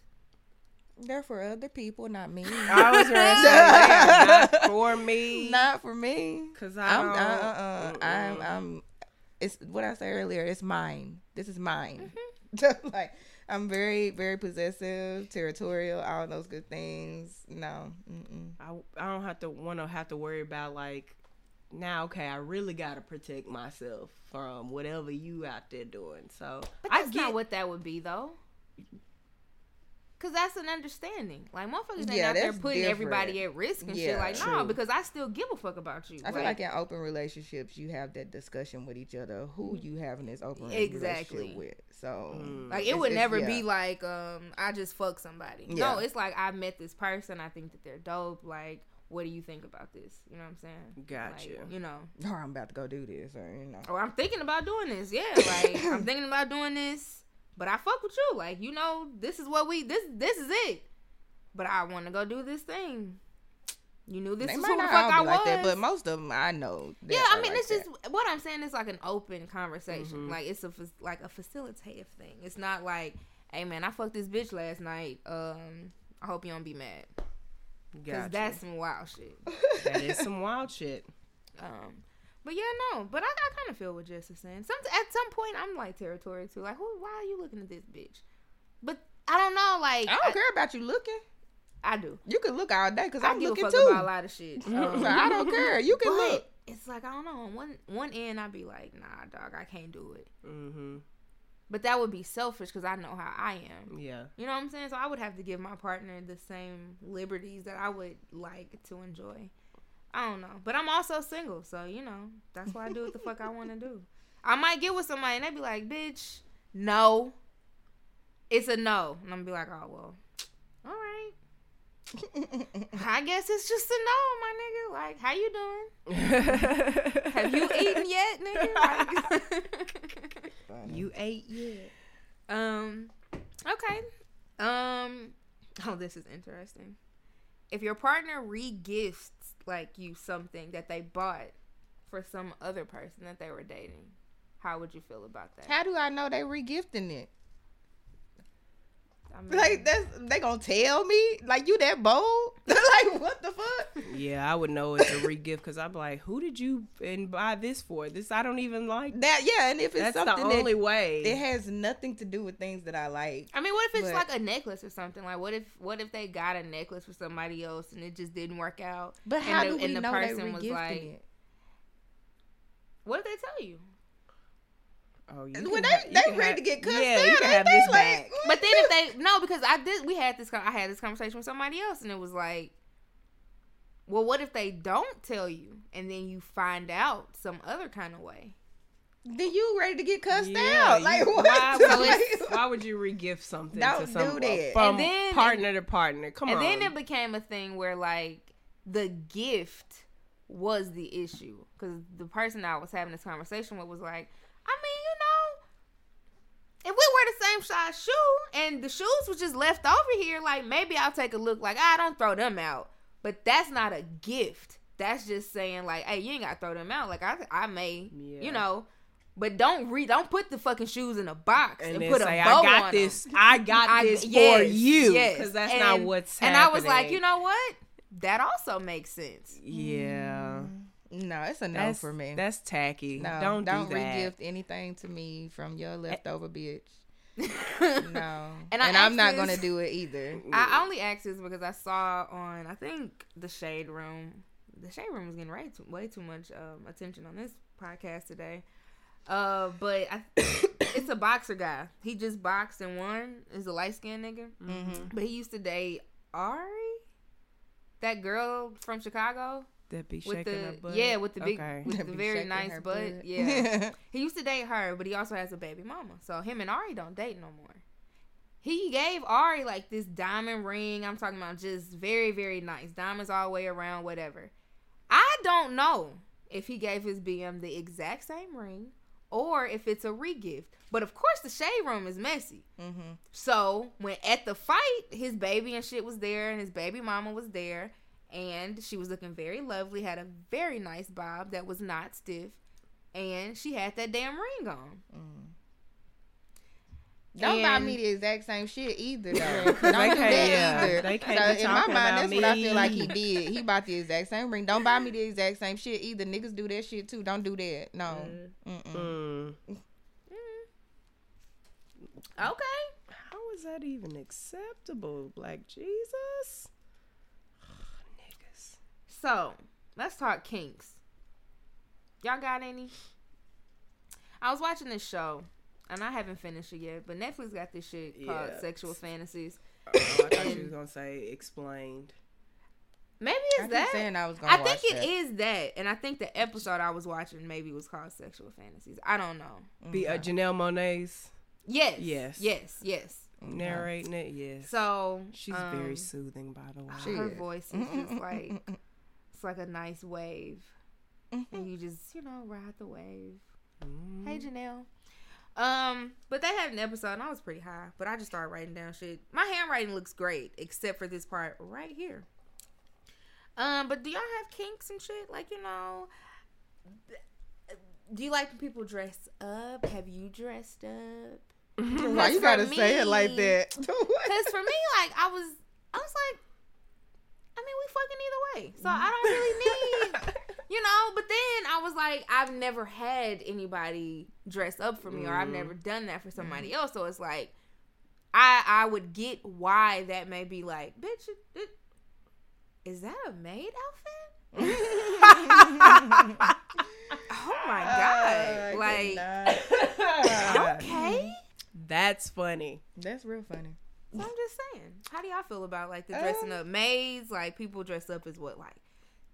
They're for other people, not me. I was gonna say yeah, not for me. not for me. Cause I I'm, don't. uh, uh, I'm, I'm, it's what I said earlier. It's mine. This is mine. Mm-hmm. like, I'm very, very possessive, territorial, all those good things. No, mm-mm. I, I don't have to want to have to worry about like now. Okay, I really got to protect myself from whatever you out there doing. So But I that's get not what that would be though. Cause that's an understanding. Like motherfuckers ain't Yeah, out there that's putting everybody at risk and shit. Yeah, Like, no, true. because I still give a fuck about you. I feel like in open relationships, you have that discussion with each other. Who you having this open Exactly. relationship with? So, Mm. Like it would never yeah. be like um I just fuck somebody. Yeah. No, it's like I met this person. I think that they're dope. Like, what do you think about this? You know what I'm saying? Gotcha. Like, you know, or I'm about to go do this, or you know. or I'm thinking about doing this. Yeah, like I'm thinking about doing this, but I fuck with you. Like, you know, this is what we this this is it. But I want to go do this thing. You knew this they is who the fuck I was. like that, but most of them I know. yeah, I mean, like it's that. just what I'm saying is like an open conversation. Mhm. Like it's a like a facilitative thing. It's not like, hey man, I fucked this bitch last night. Um, I hope you don't be mad because Gotcha. that's some wild shit. that is some wild shit. Um, but yeah, no. But I, I kind of feel what Jess is saying. Some at some point, I'm like territory too. Like, who? Why are you looking at this bitch? But I don't know. Like, I don't care about you looking. I do. You can look all day because I I'm looking too. about a lot of shit. So I don't care. You can look. it's like I don't know. On one one end, I'd be like, nah, dog, I can't do it. Mm-hmm. But that would be selfish because I know how I am. Yeah. You know what I'm saying? So I would have to give my partner the same liberties that I would like to enjoy. I don't know. But I'm also single, so you know, that's why I do what the fuck I want to do. I might get with somebody and they'd be like, bitch, no. It's a no. And I'm gonna be like, oh well. All right. I guess it's just a no, my nigga. Like, how you doing? Have you eaten yet, nigga? Like, you ate yet? Um. Okay. Um. Oh, this is interesting. If your partner re-gifts like you something that they bought for some other person that they were dating, how would you feel about that? How do I know they regifting it? I mean, Like that's they gonna tell me? Like you that bold? like what the fuck? Yeah, I would know it's a re-gift because I'm like, who did you and buy this for? This I don't even like. That yeah, and if it's That's the only that way. it has nothing to do with things that I like. I mean, what if it's But- like a necklace or something? Like, what if what if they got a necklace for somebody else and it just didn't work out? But And how the- do we and the know they person was like- it? What if they tell you? Oh, you When can they ha- you they ready ha- to get cussed yeah, out, you can ain't have they? this like, back. But then if they no, because I did. We had this. I had this conversation with somebody else, and it was like, well, what if they don't tell you, and then you find out some other kind of way? then you ready to get cussed Yeah, out? Like you- what? Why, So would, you, why would you re-gift something Don't to some, do that. from And then- partner to partner? Come and on. And then it became a thing where like the gift was the issue because the person I was having this conversation with was like, I mean, you know. If we wear the same size shoe and the shoes was just left over here, like maybe I'll take a look. Like I don't throw them out, but that's not a gift. That's just saying like, hey, you ain't gotta throw them out. Like I, I may, Yeah. you know, but don't re, don't put the fucking shoes in a box and, and put say, a bow I got on this. 'em." I got I- this for yes, you. yes. Because that's And- not what's And happening. I was like, you know what? That also makes sense. Yeah. Mm. No, it's a no That's for me. That's tacky. no, don't don't do that. regift anything to me from your leftover bitch. No, And and, I I'm not this- gonna do it either. I only asked this because I saw on I think the Shade Room. The Shade Room was getting way too, way too much um, attention on this podcast today. Uh, but I, it's a boxer guy. He just boxed and won. Is a light skinned nigga, Mm-hmm. but he used to date Ari, that girl from Chicago That be shaking the her butt. yeah with the big Okay. with the very nice her butt. butt. Yeah, he used to date her, but he also has a baby mama. So him and Ari don't date no more. He gave Ari like this diamond ring. I'm talking about just very, very nice. Diamonds all the way around, whatever. I don't know if he gave his BM the exact same ring or if it's a regift. But of course the shade room is messy. mm-hmm. So when at the fight, his baby and shit was there, and his baby mama was there, and she was looking very lovely, had a very nice bob that was not stiff, and she had that damn ring on. Mm. Don't buy me the exact same shit either, though. Don't they do that yeah, either. they can't so be in my mind, about that's what I feel like he did. He bought the exact same ring. Don't buy me the exact same shit either. Niggas do that shit too. Don't do that. No. Mm. Mm-mm. Mm. Okay. How is that even acceptable? Black Jesus? Niggas. So let's talk kinks. Y'all got any? I was watching this show, and I haven't finished it yet. But Netflix got this shit called Yeah. Sexual Fantasies. Oh, I thought you was gonna say explained. Maybe I it's keep that. saying I was gonna I watch think it that. is that, and I think the episode I was watching maybe was called Sexual Fantasies. I don't know. Be uh, Janelle Monae's Yes. Yes. Yes. Yes. narrating it. Yes. So she's um, very soothing, by the way. Her is. voice is just like it's like a nice wave, and you just you know ride the wave. Mm-hmm. Hey Janelle. Um, but they had an episode and I was pretty high, but I just started writing down shit. My handwriting looks great, except for this part right here. Um, but do y'all have kinks and shit? Like, you know, do you like when people dress up? Have you dressed up? Why you gotta say it like that? Because for me, like, I was, I was like, I mean, we fucking either way, so I don't really mm-hmm. need, you know. But then I was like, I've never had anybody dress up for me, or I've never mm. done that for somebody mm. else. So it's like, I I would get why that may be like, bitch, it, it, is that a maid outfit? oh my ah, god! like, okay. That's funny. That's real funny. So I'm just saying, how do y'all feel about like the dressing Um, up maids? Like people dress up as what, like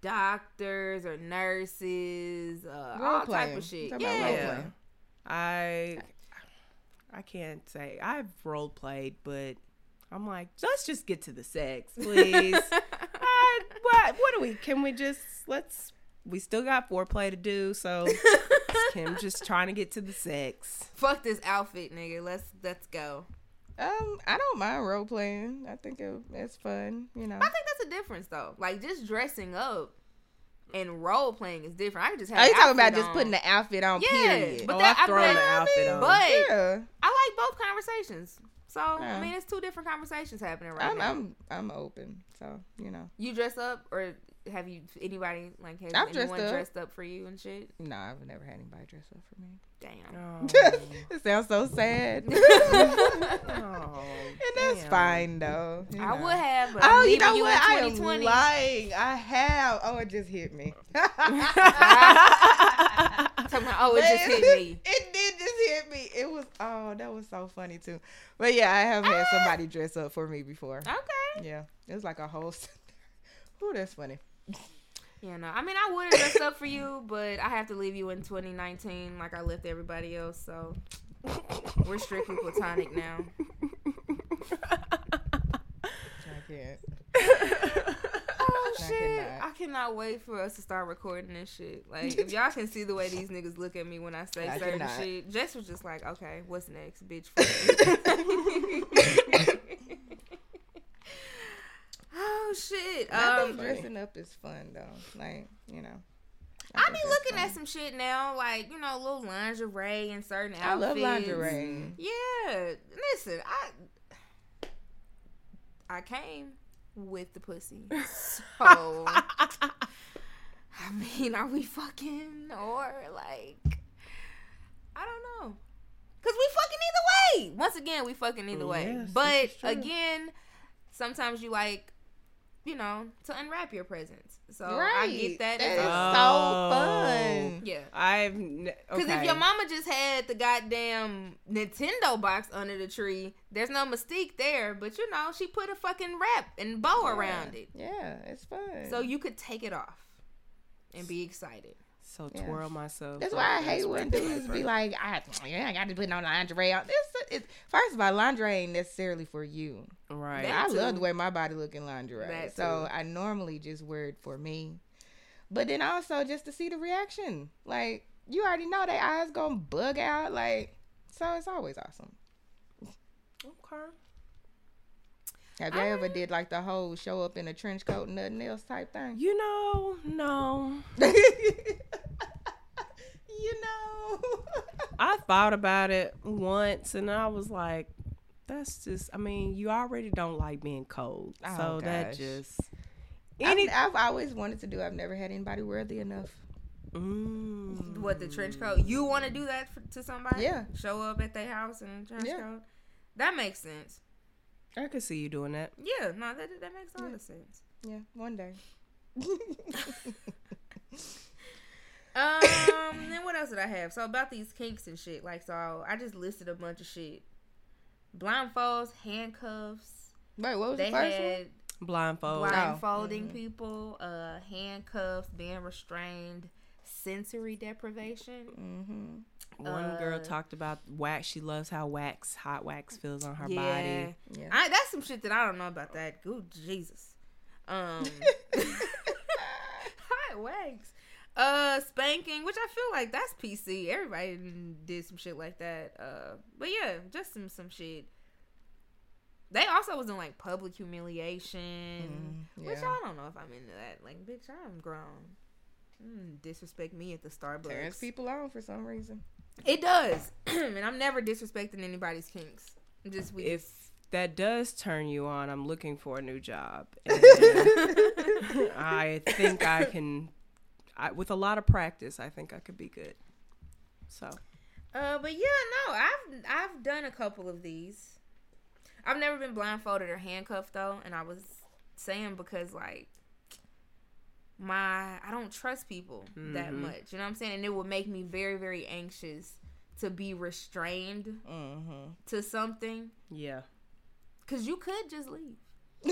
doctors or nurses, uh, all type of shit. Talking about Yeah, role-playing. I I can't say I've role played, but I'm like, let's just get to the sex, please. I, what what do we? Can we just let's? We still got foreplay to do, so Kim just trying to get to the sex. fuck this outfit, nigga. Let's let's go. Um, I don't mind role playing. I think it, it's fun. You know. I think that's a difference though. Like just dressing up and role playing is different. I can just have. Are you talking about outfit just putting the outfit on? Yeah, Period. but oh, that- I've I thrown bet- the outfit on. But yeah, I like both conversations. So Yeah. I mean, it's two different conversations happening right I'm, now. I'm I'm open. So you know. you dress up or have you anybody like has I've dressed anyone up. dressed up for you and shit? No, I've never had anybody dress up for me. Damn. Oh, it sounds so sad. oh, And that's oh, damn. fine though. you I would have, but Oh, you know you, what? I in am lying. I have. Oh, it just hit me. About, oh, it just hit me. It did just hit me. It was. Oh, that was so funny too. But yeah, I have had ah. somebody dress up for me before. Okay. Yeah, it was like a whole. Oh, that's funny. Yeah, no. I mean, I would have dressed up for you, but I have to leave you in 2019 like I left everybody else. So we're strictly platonic now. I can't. Oh I shit! cannot. I cannot wait for us to start recording this shit. Like, if y'all can see the way these niggas look at me when I say I certain cannot. shit, Jess was just like, "Okay, what's next, bitch?" I Um, think dressing up is fun though. Like you know. I think be looking fun. at some shit now, like you know, little lingerie and certain outfits. I love lingerie. Yeah, listen, I I came with the pussy, so I mean, are we fucking or like I don't know, cause we fucking either way. Once again, we fucking either way. Yes, but again, sometimes you like, you know, to unwrap your presents. So right. I get that. That as is well. Oh. so fun. Yeah. I've Because okay. if your mama just had the goddamn Nintendo box under the tree, there's no mystique there. But you know, she put a fucking wrap and bow around it. Yeah, it's fun. So you could take it off and be excited. So Yeah. twirl myself. That's why I hate That's when right. dudes be like, I, yeah, I got to put no lingerie on. This, it, first of all, lingerie ain't necessarily for you. right. That- I too. love the way my body look in lingerie. That so too. I normally just wear it for me. But then also just to see the reaction. Like, you already know their eyes gonna bug out. Like, so it's always awesome. okay. Have y'all ever did like the whole show up in a trench coat and nothing else type thing? You know, no. you know. I thought about it once and I was like, that's just, I mean, you already don't like being cold. Oh, so that just. Any, Any. I've, always wanted to do. I've never had anybody worthy enough. Mm. What the trench coat? You want to do that for, to somebody? Yeah. Show up at their house in a trench Yeah. coat. That makes sense. I could see you doing that. Yeah, no, that that makes a lot of sense. Yeah, one day. Um, then what else did I have? So about these kinks and shit. Like, so I just listed a bunch of shit. Blindfolds, handcuffs. Wait, what was They the first had one? Blindfold. blindfolding Mhm. people, uh, handcuffs, being restrained, sensory deprivation. Mm-hmm. One Uh, girl talked about wax. She loves how wax, hot wax feels on her yeah, body. Yeah. I, that's some shit that I don't know about that. Good Jesus. Um, hot wax. Uh, spanking, which I feel like that's PC. Everybody did some shit like that. Uh, but yeah, just some some shit. They also was in like public humiliation, Mm, which. I don't know if I'm into that. Like, bitch, I'm grown. Mm, disrespect me at the Starbucks. Turns people on for some reason. It does, and I'm never disrespecting anybody's kinks. I'm Just we If that does turn you on, I'm looking for a new job. And I think I can, I, with a lot of practice, I think I could be good. So Uh, but yeah, no, I've I've done a couple of these. I've never been blindfolded or handcuffed though, and I was saying because like my I don't trust people that Mhm. much. You know what I'm saying? And it would make me very very anxious to be restrained Mm-hmm. to something yeah. cuz you could just leave.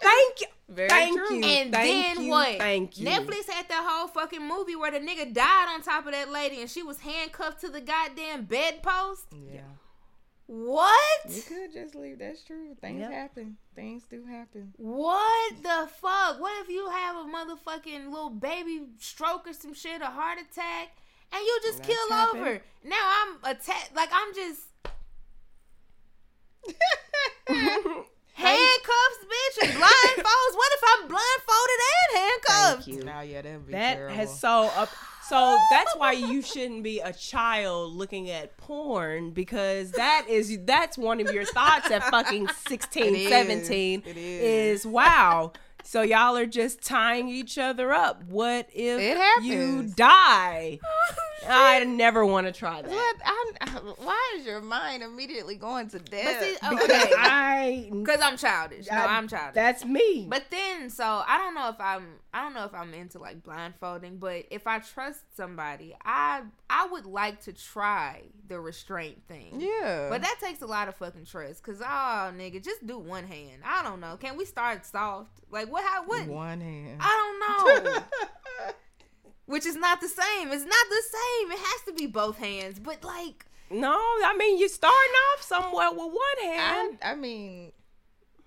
Thank you. Very Thank true. you. And Thank then you, what? thank you. Netflix had that whole fucking movie where the nigga died on top of that lady and she was handcuffed to the goddamn bedpost. Yeah. What? You could just leave. That's true. Things Yep. happen. Things do happen. What the fuck? What if you have a motherfucking little baby stroke or some shit, a heart attack, and you just That's kill happened. over? Now I'm attacked. Like I'm just handcuffs, bitch, and blindfolds. what if I'm blindfolded and handcuffed? Thank you. Now, yeah, that'd be That terrible. has so up. So that's why you shouldn't be a child looking at porn because that is that's one of your thoughts at fucking 16, It is. 17 It is. is wow. So y'all are just tying each other up. What if It you happens. die? Oh, I never want to try that. What? I'm, uh, why is your mind immediately going to death? See, oh, Because okay, I because I'm childish. No, I- I'm childish. that's me. But then, so I don't know if I'm, I don't know if I'm into like blindfolding. But if I trust somebody, I, I would like to try the restraint thing. yeah. But that takes a lot of fucking trust. Cause oh nigga, just do one hand. I don't know. Can we start soft? Like what? How? What? one hand. I don't know. Which is not the same. It's not the same. It has to be both hands. But like, no, I mean you're starting off somewhere with one hand. I, I mean,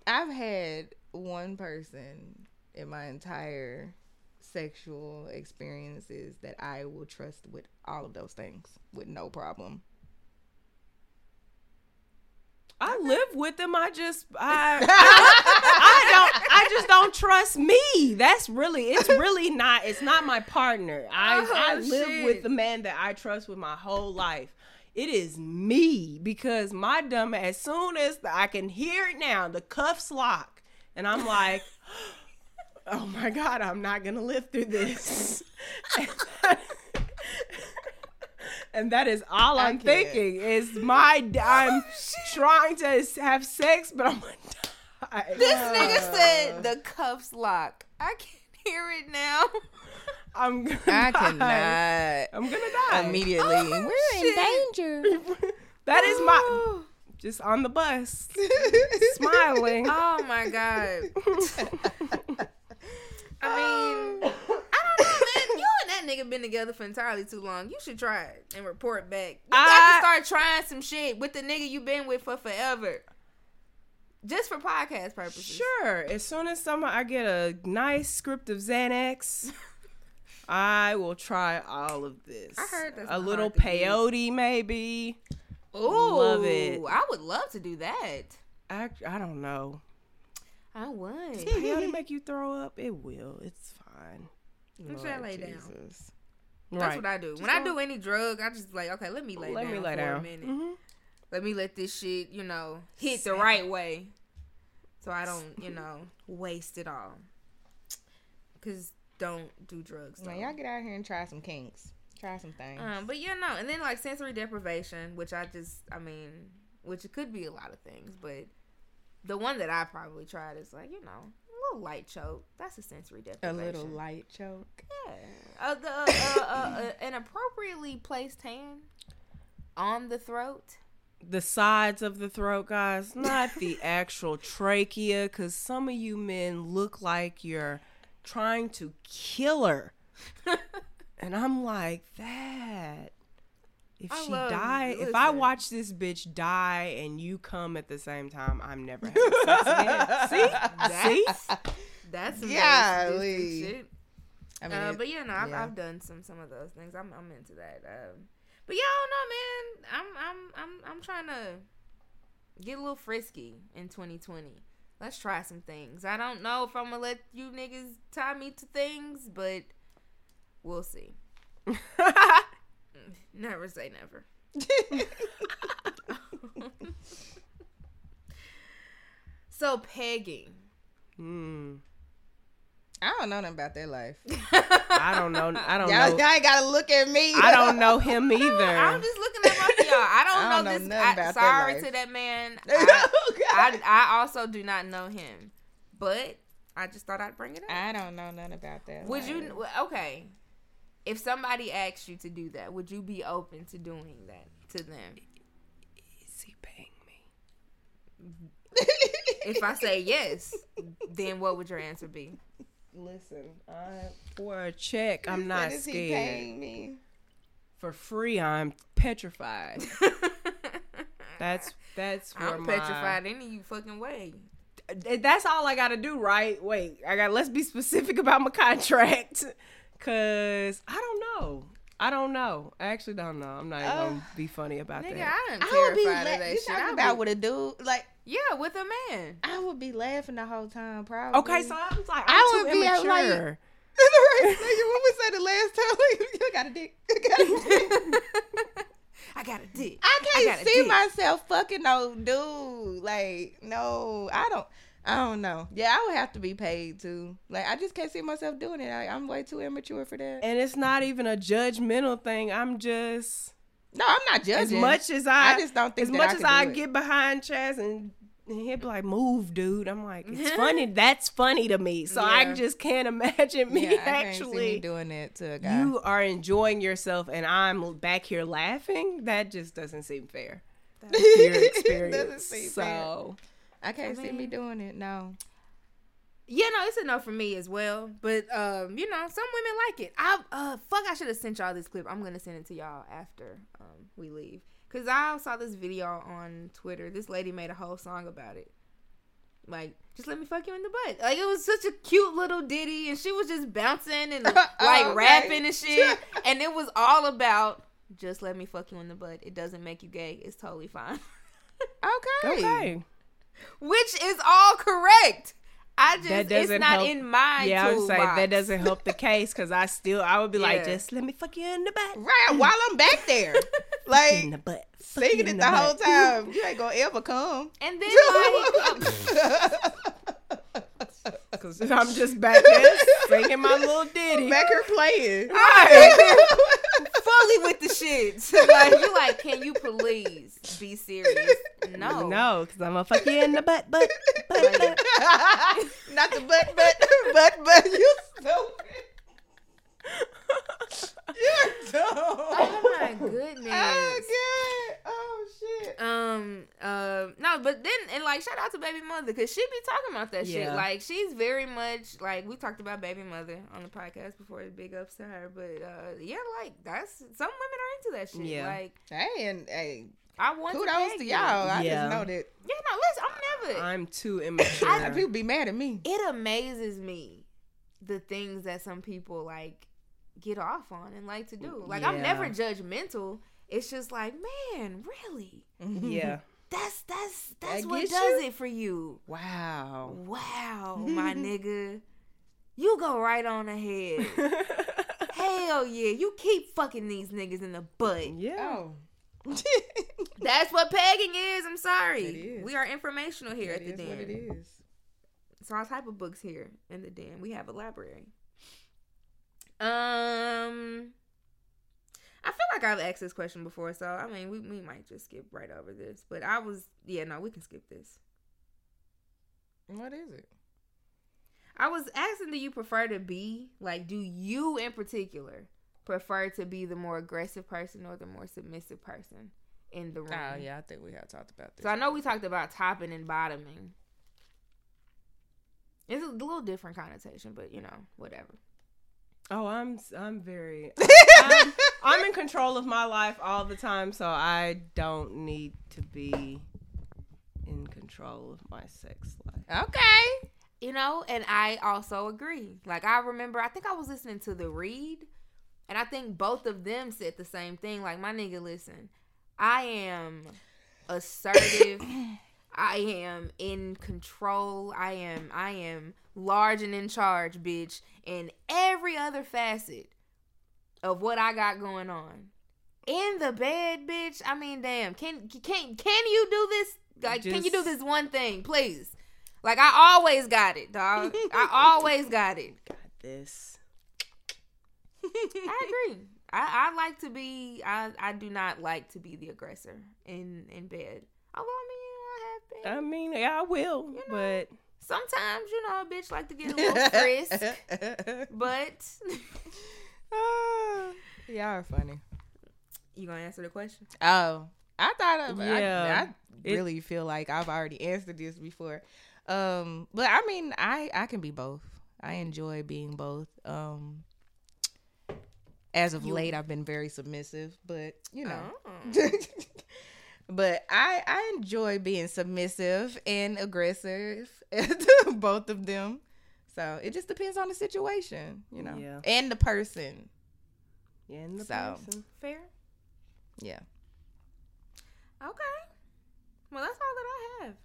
I've had one person in my entire sexual experiences that I will trust with all of those things with no problem. I live with them. I just I, I don't I just don't trust me. That's really it's really not it's not my partner. I Oh, I live shit. with the man that I trust with my whole life. It is me because my dumb as soon as I can hear it now, the cuffs lock, and I'm like, oh my god, I'm not gonna live through this. and that is all I I'm thinking is my I'm oh, trying to have sex, but I'm gonna die. this nigga uh. said the cuffs lock. I can't hear it now. I'm gonna I die. cannot I'm gonna die. immediately. Oh, We're shit. in danger. That is my oh. just on the bus, smiling. Oh my god. I mean, I don't know, man. You and that nigga been together for entirely too long. You should try it and report back. You got to start trying some shit with the nigga you been with for forever. Just for podcast purposes. Sure. As soon as some I get a nice script of Xanax, I will try all of this. I heard that's a little hard to do. peyote, maybe. Ooh, Love it. I would love to do that. I I don't know. I would. Peyote make you throw up? It will. It's fine. I'm sure I lay down. That's right. what I do. Just when I do any drug, I just like, okay, let me lay Let down me lay for down. a minute. Mhm. Let me let this shit, you know, hit the right way. So I don't, you know, waste it all. Cause don't do drugs. Though. y'all get out here and try some kinks. Try some things. Um, but yeah, no, and then like sensory deprivation, which I just, I mean, which it could be a lot of things, but the one that I probably tried is like you know a little light choke. That's a sensory deprivation. A little light choke. Yeah. Uh, the, uh, uh, an appropriately placed hand on the throat. the sides of the throat, guys, not the actual trachea, because some of you men look like you're trying to kill her. and I'm like, that. If I she love- die, if I watch this bitch die and you come at the same time, I'm never having sex again. See? See? That's some very shit. I mean, Uh, but yeah, no, I've, yeah. I've done some some of those things. I'm I'm into that. Um, but yeah, I don't know, man. I'm I'm I'm I'm trying to get a little frisky in 2020. Let's try some things. I don't know if I'm gonna let you niggas tie me to things, but we'll see. Never say never. so pegging. Hmm. I don't know nothing about their life. I don't know. I don't Y'all, know. y'all ain't gotta look at me. I don't know him either. I'm just looking at both of y'all. I don't, I don't know, know this. I, about that sorry life. to that man. Oh, I, God. I, I also do not know him, but I just thought I'd bring it up. I don't know nothing about that. would life. you? Okay, if somebody asked you to do that, would you be open to doing that to them? Is he paying me? If I say yes, then what would your answer be? Listen, I, for a check, I'm not "Is he scared. paying me? For free, I'm petrified. That's that's where I'm my, petrified any you fucking way. That's all I gotta do, right? Wait, I got. Let's be specific about my contract, cause I don't know. I don't know. I actually don't know. I'm not even gonna be funny about Nigga, that. I am I would be. terrified La- of that you shit. talking about be- with a dude? Like yeah, with a man. I would be laughing the whole time. Probably. Okay, so I was like, I'm I too would be, uh, like- immature. Like, what we said the last time? Like, you got a dick. Got a dick. I got a dick. I can't a see dick. myself fucking no dude. Like, no, I don't. I don't know. Yeah, I would have to be paid too. Like, I just can't see myself doing it. Like, I'm way too immature for that. and it's not even a judgmental thing. I'm just No, I'm not judging. as much as I, I just don't think as that much I as could I it. get behind Chaz and. and He'd be like, "Move, dude." I'm like, "It's funny. That's funny to me." So I just can't imagine me yeah, I can't see actually me doing it to a guy. you are enjoying yourself and I'm back here laughing, that just doesn't seem fair. That's your Doesn't experience. seem fair. So I can't I see me doing it. No. Yeah, no, it's a no for me as well. But um, you know, some women like it. I uh fuck I should have sent y'all this clip. I'm gonna send it to y'all after um we leave. Cause I saw this video on Twitter. This lady made a whole song about it. Like, just let me fuck you in the butt. Like it was such a cute little ditty and she was just bouncing and like Oh, okay. rapping and shit. and it was all about just let me fuck you in the butt. It doesn't make you gay. It's totally fine. Okay. okay. Which is all correct. I just That it's doesn't not help- in my Yeah, I would say toolbox. that doesn't help the case because I still I would be like, just let me fuck you in the butt. Right, while I'm back there. like in the butt. Fuck singing in it the whole butt. time. You ain't gonna ever come. And then like, um, Cause I'm just back there singing my little ditty. back here playing. With the shit. like you like, can you please be serious? No. No, because I'm gonna fuck you in the butt, butt, butt, butt. Not the butt, butt, butt, butt. You stupid. You're dumb. Oh my goodness. Oh god. Oh shit. Um. Uh. No, but then and like shout out to baby mother because she be talking about that shit. Like she's very much like we talked about baby mother on the podcast before. Big ups to her. But uh, yeah, like that's some women are into that shit. Yeah. Like Hey, and hey, I want kudos to, to y'all. I Yeah. just know that Yeah. No. Listen. I'm never. I'm too immature. people be mad at me. it amazes me the things that some people like get off on and like to do. Like I'm never judgmental. It's just like, man, really? Mm-hmm. yeah. That's that's that's That what gets does you? it for you. Wow. Wow, my nigga. You go right on ahead. Hell yeah. You keep fucking these niggas in the butt. yeah. Oh. That's what pegging is. I'm sorry. It is. We are informational here That at the is what it den. is. It's all type of books here in the den. We have a library. Um, I feel like I've asked this question before, so I mean, we we might just skip right over this. But I was, yeah, no, we can skip this. What is it? I was asking, do you prefer to be like? Do you in particular prefer to be the more aggressive person or the more submissive person in the room? Oh yeah, I think we have talked about this. So I know we talked about topping and bottoming. It's a little different connotation, but you know, whatever. Oh, I'm I'm very I'm, I'm in control of my life all the time, so I don't need to be in control of my sex life. okay. You know, and I also agree. Like I remember, I think I was listening to the read, and I think both of them said the same thing. Like my nigga, listen, I am assertive. I am in control. I am I am large and in charge, bitch, in every other facet of what I got going on. In the bed, bitch. I mean, damn. Can can can you do this? Like, can you do this one thing, please? Like, I always got it, dog. I always got it. Got this. I agree. I, I like to be. I I do not like to be the aggressor in in bed. Although I mean, you I have been. I mean, yeah, I will, You know. but Sometimes you know a bitch like to get a little frisk, but Ah, y'all are funny. you gonna answer the question? Oh, I thought of Yeah. I, I really feel like I've already answered this before. Um, but I mean, I I can be both. I enjoy being both. Um, as of late, I've been very submissive, but you know. Oh. but I I enjoy being submissive and aggressive, both of them. So it just depends on the situation, you know, Yeah. and the person. yeah, and the So. person. Fair. Yeah. Okay. Well, that's all that I have.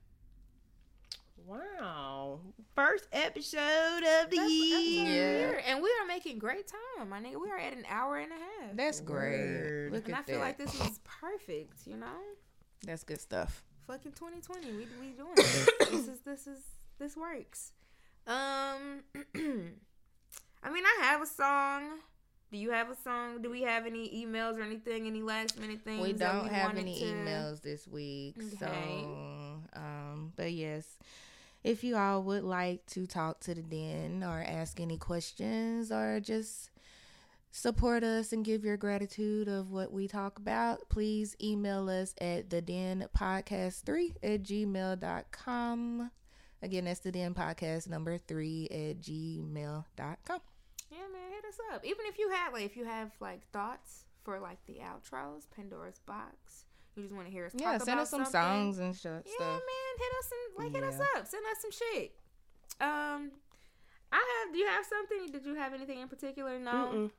Wow, first episode of the That's- that's year. all Yeah. here. And we are making great time, my nigga. We are at an hour and a half. That's great. Word. Look and at I feel like this is perfect, you know? That's good stuff. Fucking 2020. We we doing this. this is this is this works. Um I mean, I have a song. Do you have a song? Do we have any emails or anything? Any last minute things? we don't have any to- emails this week, so um, but yes, if you all would like to talk to the den or ask any questions or just support us and give your gratitude of what we talk about, please email us at the den podcast three at gmail.com. Again, that's the den podcast number three at gmail.com. Yeah, man, hit us up. Even if you have like if you have like thoughts for like the outros, Pandora's box. You just want to hear us Yeah, send us some something. songs and sh- stuff. Yeah, man, hit us and like hit us up. Send us some shit. Um, I have. Do you have something? Did you have anything in particular? No. Mm-mm.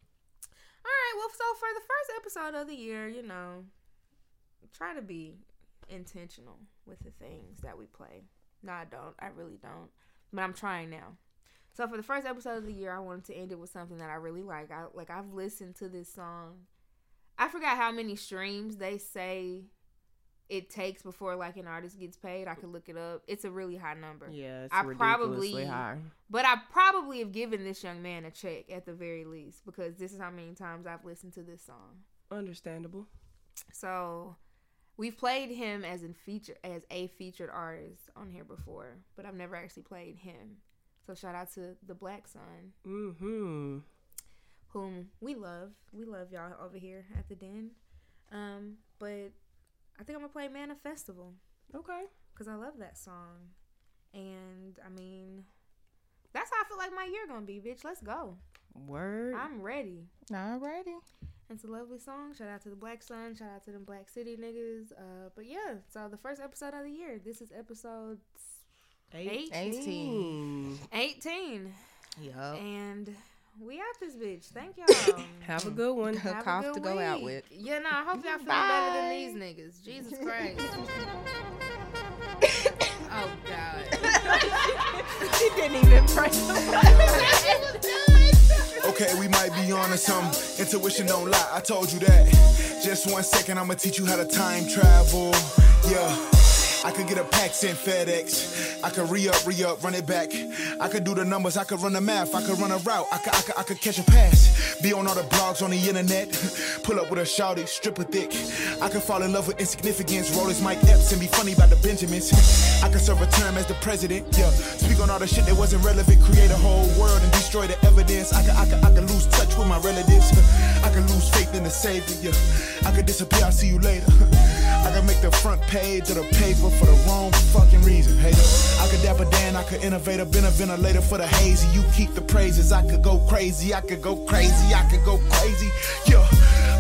All right. Well, so for the first episode of the year, you know, try to be intentional with the things that we play. No, I don't. I really don't. But I'm trying now. So for the first episode of the year, I wanted to end it with something that I really like. I like I've listened to this song. I forgot how many streams they say it takes before like an artist gets paid. I could look it up. It's a really high number. Yeah, it's I probably- high. But I probably have given this young man a check at the very least because this is how many times I've listened to this song. Understandable. So we've played him as in feature as a featured artist on here before, but I've never actually played him. So shout out to the Blackson, Mm-hmm. whom we love. We love y'all over here at the Den. Um, but I think I'm gonna play Manifestival Okay. because I love that song, and I mean, that's how I feel like my year gonna be, bitch. Let's go. Word. I'm ready. Alrighty. It's a lovely song. Shout out to the Blackson. Shout out to them Black City niggas. Uh, but yeah, so the first episode of the year. This is episode Eight. 18. 18. Yup. And we out this bitch. Thank y'all. Have a mm. good one. Have- Have a cough good to go out week. with. Yeah, no, I hope y'all feeling better than these niggas. Jesus Christ. oh, God. she didn't even press Okay, we might be on to something. Intuition don't lie, I told you that. Just one second, I'ma teach you how to time travel. Yeah. I could get a pack sent FedEx. I could re up, re up, run it back. I could do the numbers, I could run the math, I could run a route, I could, I could, I could catch a pass. Be on all the blogs on the internet. Pull up with a shouty, stripper thick. I could fall in love with insignificance, roll as Mike Epps and be funny about the Benjamins. I could serve a term as the president, yeah. Speak on all the shit that wasn't relevant, create a whole world and destroy the evidence. I could, I could, I could lose touch with my relatives. I could lose faith in the savior. I could disappear, I'll see you later. I could make the front page of the paper for the wrong fucking reason. Hey, I could dapper Dan, I could innovate, been a ventilator for the hazy. You keep the praises, I could go crazy, I could go crazy, I could go crazy. Yeah.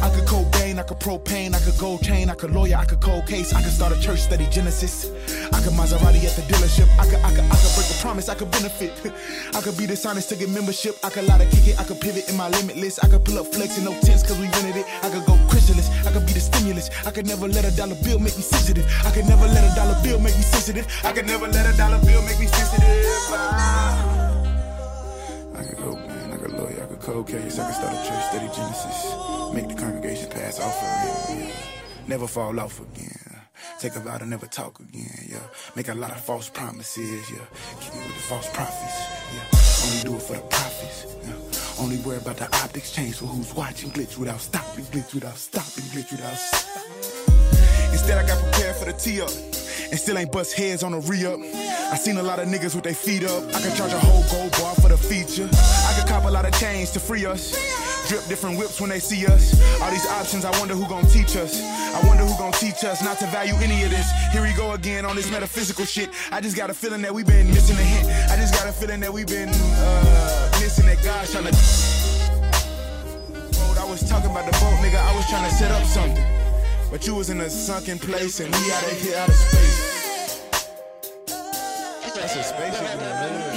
I could Cobain, I could propane, I could gold chain, I could lawyer, I could cold case, I could start a church study Genesis. I could Maserati at the dealership, I could, I could, I could break a promise, I could benefit. I could be dishonest to get membership, I could lie to kick it, I could pivot in my limitless, I could pull up flex in no tents cause we rented it. I could go chrysalis, I could be the stimulus, I could never let a dollar bill make me sensitive. I could never let a dollar bill make me sensitive. I could never let a dollar bill make me sensitive. I could go, cold case, I can start a church, study Genesis. Make the congregation pass off for real, yeah. Never fall off again. Take a vow to never talk again, yeah. Make a lot of false promises, yeah. Keep it with the false prophets, yeah. Only do it for the profits, yeah. Only worry about the optics change for who's watching glitch without stopping, glitch without stopping, glitch without stopping. Instead, I got prepared for the tee up. And still ain't bust heads on the re up. I seen a lot of niggas with their feet up. I could charge a whole gold bar for the feature. I could cop a lot of chains to free us. Drip different whips when they see us. All these options, I wonder who gon' teach us. I wonder who gon' teach us not to value any of this. Here we go again on this metaphysical shit. I just got a feeling that we been missing a hint. I just got a feeling that we been uh, missing that God trying to. I was talking about the boat, nigga. I was trying to set up something. But you was in a sunken place and we out of here out of space. That's a spaceship in the middle.